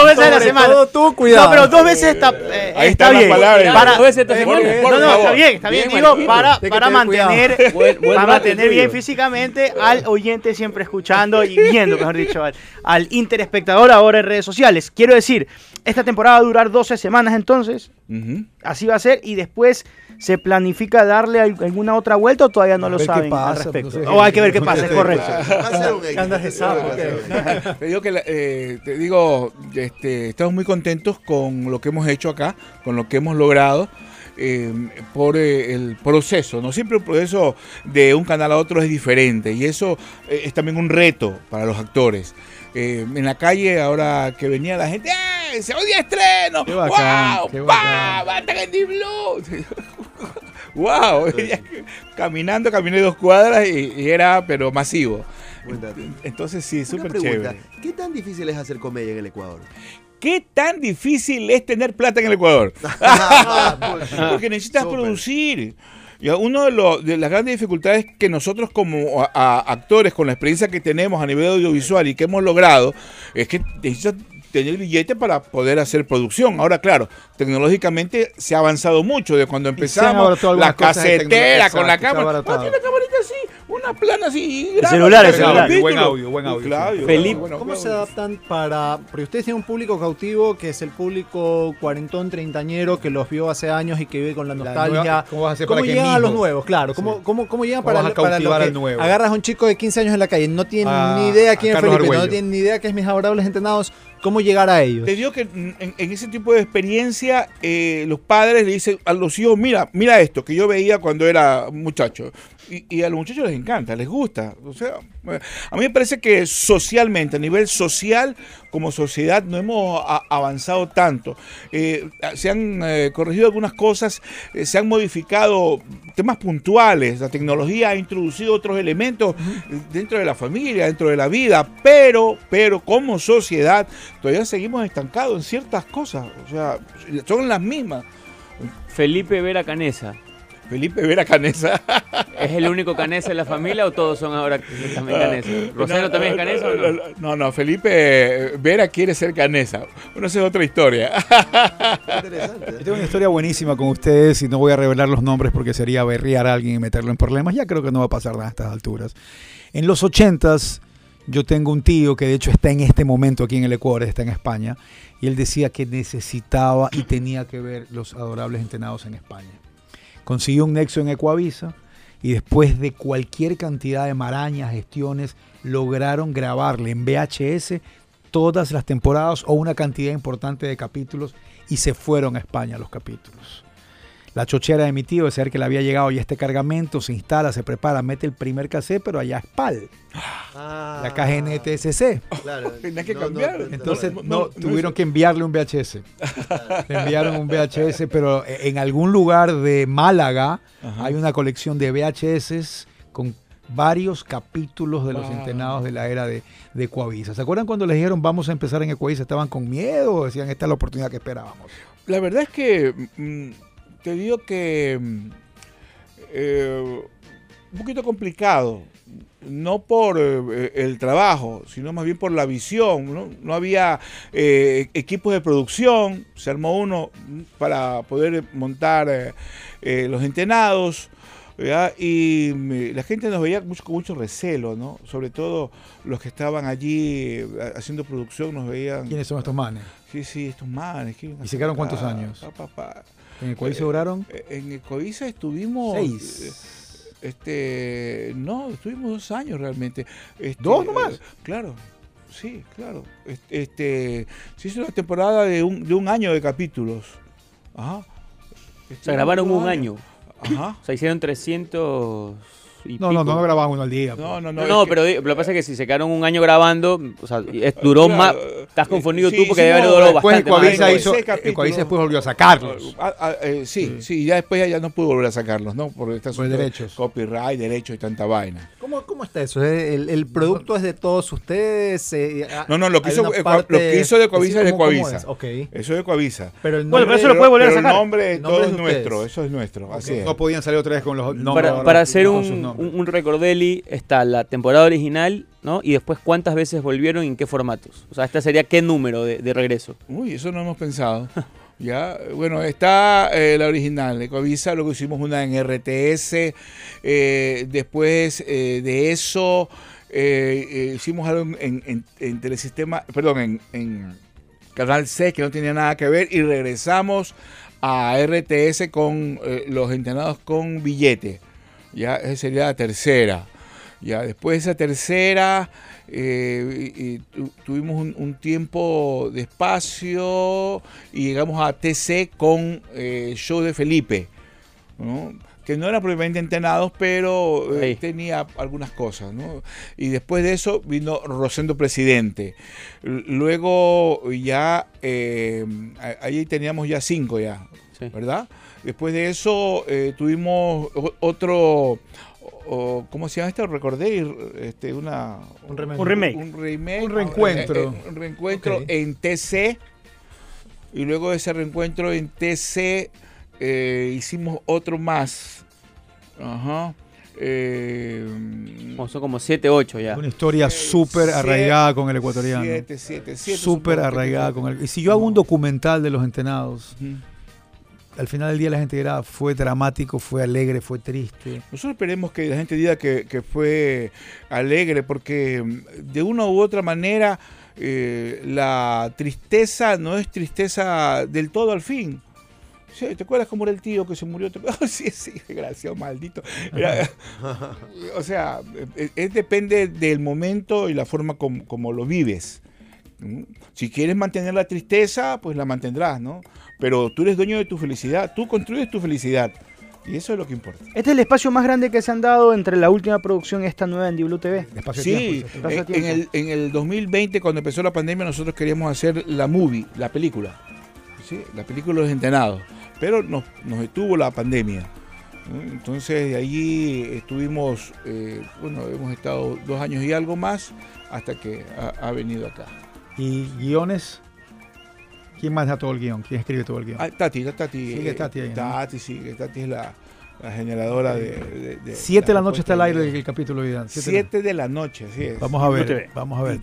E: veces a la
D: Sobre
E: semana.
D: todo tú, cuidado.
E: No, pero dos veces está, eh,
M: Ahí
E: está
M: están las
E: bien.
M: palabras.
E: Para,
F: Dos veces esta semana.
M: por
E: no, no,
M: favor.
E: está bien, está bien.
F: Bien,
E: Digo, para, para mantener,
F: Buen- buen
E: para mantener bien físicamente al oyente siempre escuchando y viendo, mejor dicho, al, al interespectador ahora en redes sociales. Quiero decir, esta temporada va a durar 12 semanas entonces,
M: Ujú.
E: así va a ser, y después se planifica darle al- alguna otra vuelta o todavía no
C: A
E: lo saben
C: pasa,
E: al respecto.
C: no sé.
E: o hay que ver qué pasa, es correcto.
G: Va a ser un éxito.
M: Te digo que eh, te digo, este, estamos muy contentos con lo que hemos hecho acá, con lo que hemos logrado. eh, por eh, el proceso, no siempre el proceso de un canal a otro es diferente y eso eh, es también un reto para los actores. Eh, en la calle ahora que venía la gente, ¡eh! ¡Se odia estreno!
C: Qué bacán,
M: ¡Wow!
C: qué
M: ¡Va!
C: bacán.
M: ¡Bata Candy Blue! <laughs> ¡Wow! Caminando, caminé dos cuadras y, y era, pero masivo. Entonces sí, súper chévere.
G: ¿Qué tan difícil es hacer comedia en el Ecuador?
M: ¿Qué tan difícil es tener plata en el Ecuador? <laughs> <laughs> Porque necesitas producir. Y uno de, las grandes dificultades que nosotros como a- a- actores, con la experiencia que tenemos a nivel audiovisual y que hemos logrado, es que necesitas tener billete para poder hacer producción. Ahora, claro, tecnológicamente se ha avanzado mucho de cuando empezamos la casetera con la cámara. Ah, tiene una camarita así, una plana así.
E: El celular, el
M: graba
E: celular.
M: capítulo.
C: Buen audio, buen audio,
M: Claro,
C: sí.
F: Felipe,
M: bueno,
D: ¿Cómo se adaptan para.? Porque ustedes tienen un público cautivo que es el público cuarentón, treintañero que los vio hace años y que vive con la nostalgia.
C: nueva- ¿cómo vas a hacer para que
D: llegan a los nuevos? Claro, ¿cómo,
C: Sí.
D: cómo, cómo llegan
C: ¿Cómo
D: para,
C: vas a
D: para lo
C: cautivar
D: que
C: al nuevo?
D: Agarras a un chico de 15 años en la calle, no tiene
C: A-
D: ni idea quién es Felipe, no
C: Argüello.
D: tiene ni idea que es mis adorables entrenados. ¿Cómo llegar a ellos?
M: Te digo que en, en ese tipo de experiencia, eh, los padres le dicen a los hijos, mira, mira esto que yo veía cuando era muchacho. Y, y a los muchachos les encanta, les gusta. O sea, eh, a mí me parece que socialmente, a nivel social, como sociedad, no hemos avanzado tanto. Eh, se han eh, corregido algunas cosas, se han modificado temas puntuales, la tecnología ha introducido otros elementos dentro de la familia, dentro de la vida, pero, pero como sociedad todavía seguimos estancados en ciertas cosas, o sea, son las mismas.
F: Felipe Vera Canesa.
M: Felipe Vera Canesa.
F: ¿Es el único Canesa en la familia o todos son ahora también Canesa? ¿Rosero también es Canesa o no?
M: No, no, Felipe Vera quiere ser Canesa. Bueno, esa es otra historia.
G: Interesante.
C: Yo tengo una historia buenísima con ustedes y no voy a revelar los nombres porque sería berrear a alguien y meterlo en problemas. Ya creo que no va a pasar nada a estas alturas. En los ochentas yo tengo un tío que de hecho está en este momento aquí en el Ecuador, está en España, y él decía que necesitaba y tenía que ver los adorables entrenados en España. Consiguió un nexo en Ecuavisa y después de cualquier cantidad de marañas, gestiones, lograron grabarle en VHS todas las temporadas o una cantidad importante de capítulos y se fueron a España los capítulos. La chochera de mi tío, de saber que le había llegado ya este cargamento, se instala, se prepara, mete el primer cassette, pero allá es PAL,
G: Ah,
C: la caja NTSC.
G: Claro. <laughs>
M: Tenía que
G: No,
M: cambiar.
G: no,
C: Entonces
M: no,
C: no,
M: no,
C: tuvieron que enviarle un VHS. <laughs> Le enviaron un VHS, pero en algún lugar de Málaga
M: Ajá.
C: hay una colección de VHS con varios capítulos de los
M: Wow.
C: entrenados de la era de, de Coavisa. ¿Se acuerdan cuando les dijeron vamos a empezar en Ecuavisa? ¿Estaban con miedo o decían esta es la oportunidad que esperábamos?
M: La verdad es que mm, te digo que mm, eh, un poquito complicado, no por eh, el trabajo, sino más bien por la visión. No, No había eh, equipos de producción, se armó uno para poder montar eh, los entrenados. ¿verdad? Y mm, la gente nos veía mucho, con mucho recelo, ¿no? Sobre todo los que estaban allí haciendo producción nos veían.
C: ¿Quiénes son estos manes?
M: Sí, sí, estos manes. ¿qué vienen a
C: ¿Y se quedaron cuántos años?
M: Pa, pa, pa.
C: En el Coavisa duraron
M: Eh, En el Coavisa estuvimos...
C: seis.
M: eh, Este, no, estuvimos dos años realmente. Este,
C: ¿Dos nomás?
M: eh, Claro, sí, claro. Este, este, se hizo una temporada de un, de un año de capítulos. Ajá.
F: O sea, grabaron un año.
M: Ajá.
F: O sea, hicieron 300 y
C: No, no,
F: pico.
C: no grababan uno al día.
M: No, no, no.
F: No,
M: es
F: no,
M: que-
F: pero lo que pasa es que si se quedaron un año grabando, o sea, es- duró
M: Claro,
F: más.
M: eh,
F: Estás confundido
M: sí,
F: tú porque
M: sí,
F: debe haber durado
C: Después
F: bastante.
C: Coavisa hizo, Coavisa después volvió a sacarlos.
M: Ah, ah, eh, sí, sí, ya después ya, no pudo volver a sacarlos, ¿no? Por estas
C: Por derechos.
M: Copyright, derechos y tanta vaina.
D: ¿Cómo, cómo está eso? ¿El, el producto es de todos ustedes? Eh, ah,
M: No, no, lo que hizo, eh,
D: parte-
M: lo que hizo de Coavisa es de
D: ¿cómo- cómo
M: Coavisa.
D: es?
M: Eso es de Coavisa.
D: Pero el
E: Bueno, pero eso lo puede volver a sacar.
M: El nombre,
D: El
M: todo
D: nombre
M: es nuestro, eso es nuestro, así es.
C: No podían salir otra vez con los nombres.
F: Para, hacer un. Un, un Recordeli está la temporada original, ¿no? Y después cuántas veces volvieron y en qué formatos. O sea, esta sería qué número de, de regreso.
M: Uy, eso no hemos pensado. <laughs> Ya, bueno, está eh, la original de Coavisa, luego hicimos una en RTS, eh, después eh, de eso hicimos algo en, en- en Telesistema, perdón, en, en Canal C que no tenía nada que ver y regresamos a RTS con los entrenados con billete. Ya, esa sería la tercera. Ya, después de esa tercera, eh, y- y tu- tuvimos un, un tiempo de espacio y llegamos a TC con eh, el show de Felipe, ¿no? que no eran propiamente entrenados, pero eh, tenía algunas cosas. ¿no? Y después de eso vino Rosendo Presidente. Luego ya, eh, ahí teníamos ya cinco ya,
F: Sí.
M: ¿verdad? Después de eso eh, tuvimos otro, o- ¿cómo se llama esto? Recordé, este, una,
C: Un remake.
E: Un remake.
M: un remake,
C: Un reencuentro.
M: eh, eh, un reencuentro en TC. Y luego de ese reencuentro en TC eh, hicimos otro más. Ajá. Eh,
F: son como 7, 8 ya.
C: Una historia súper
M: siete-
C: arraigada con el ecuatoriano.
M: Siete, siete, siete,
C: Súper
M: supongo que
C: arraigada con el. Y si yo hago un documental de los entrenados. Al final del día la gente dirá, fue dramático, fue alegre, fue triste.
M: Nosotros esperemos que la gente diga que, que fue alegre, porque mm, de una u otra manera eh, la tristeza no es tristeza del todo al fin. Sí, ¿Te acuerdas cómo era el tío que se murió? ¿Te acuerdas? <laughs> sí, sí, desgraciado, maldito. Era- <laughs> o sea, eh, eh, depende del momento y la forma como, como lo vives. ¿Mm? Si quieres mantener la tristeza, pues la mantendrás, ¿no? Pero tú eres dueño de tu felicidad, tú construyes tu felicidad. Y eso es lo que importa.
E: Este es el espacio más grande que se han dado entre la última producción y esta nueva en Diblu TV.
C: Espacio
M: Sí,
C: tiempo,
E: Espacio
M: en, en
E: tiempo.
M: el, en el 2020, cuando empezó la pandemia, nosotros queríamos hacer la movie, la película. ¿sí? La película de los entrenados. Pero nos, nos detuvo la pandemia. Entonces, de allí estuvimos, eh, bueno, hemos estado dos años y algo más hasta que ha, ha venido acá.
C: Y guiones. ¿Quién maneja todo el guion? ¿Quién escribe todo el guion?
M: Ah, Tati, Tati.
C: Sigue
M: eh,
C: Tati ahí, ¿no?
M: Tati, sigue. Tati es la, la generadora de, de- de-
C: Siete de la noche está al aire
M: de-
C: el capítulo de Siete de la-
M: Siete de la noche, así es.
C: Vamos a ver, vamos a ver.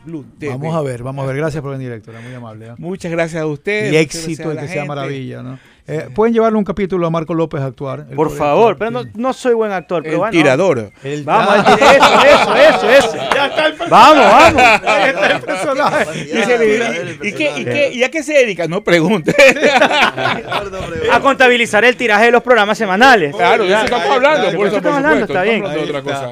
C: Vamos a ver, vamos a ver. Gracias por venir, Héctor. Muy amable. ¿eh?
M: Muchas gracias a ustedes.
C: Y éxito
M: la
C: que sea maravilla, ¿no? Eh, Pueden llevarle un capítulo a Marco López a actuar.
E: Por favor,
C: actuar,
E: pero no, no soy buen actor, pero
M: El
E: bueno.
M: tirador.
C: Él-
E: Vamos, eso, eso, eso, eso. <laughs>
C: Ya está el personaje.
E: Vamos, vamos.
C: Ahí está el personaje. <laughs>
M: ¿y, y qué, y, qué, ¿Y a qué se dedica? No pregunte. <laughs>
E: A contabilizar el tiraje de los programas semanales.
M: claro, de eso estamos hablando.
E: Por eso estamos hablando, está bien.
M: Otra cosa.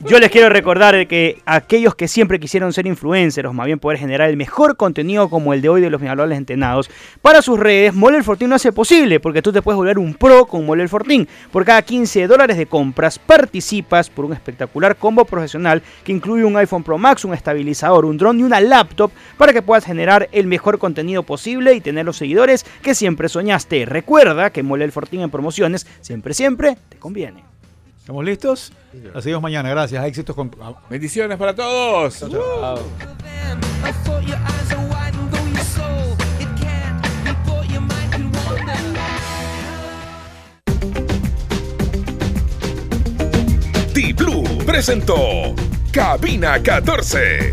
E: Yo les quiero recordar que aquellos que siempre quisieron ser influencers, o más bien poder generar el mejor contenido como el de hoy de los Mijables Entrenados, para sus redes, Moler Fortín lo hace posible, porque tú te puedes volver un pro con Moler Fortín. Por cada 15 dólares de compras participas por un espectacular combo profesional que incluye un iPhone Pro Max, un estabilizador, un dron y una laptop para que puedas generar el mejor contenido posible y tener los seguidores que siempre soñaste. Recuerda que Moler Fortín en promociones siempre, siempre te conviene.
C: ¿Estamos listos? La seguimos mañana. Gracias. Éxitos con.
M: Bendiciones para todos.
B: I thought your
A: T-Blue presentó Cabina 14.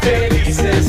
B: Felices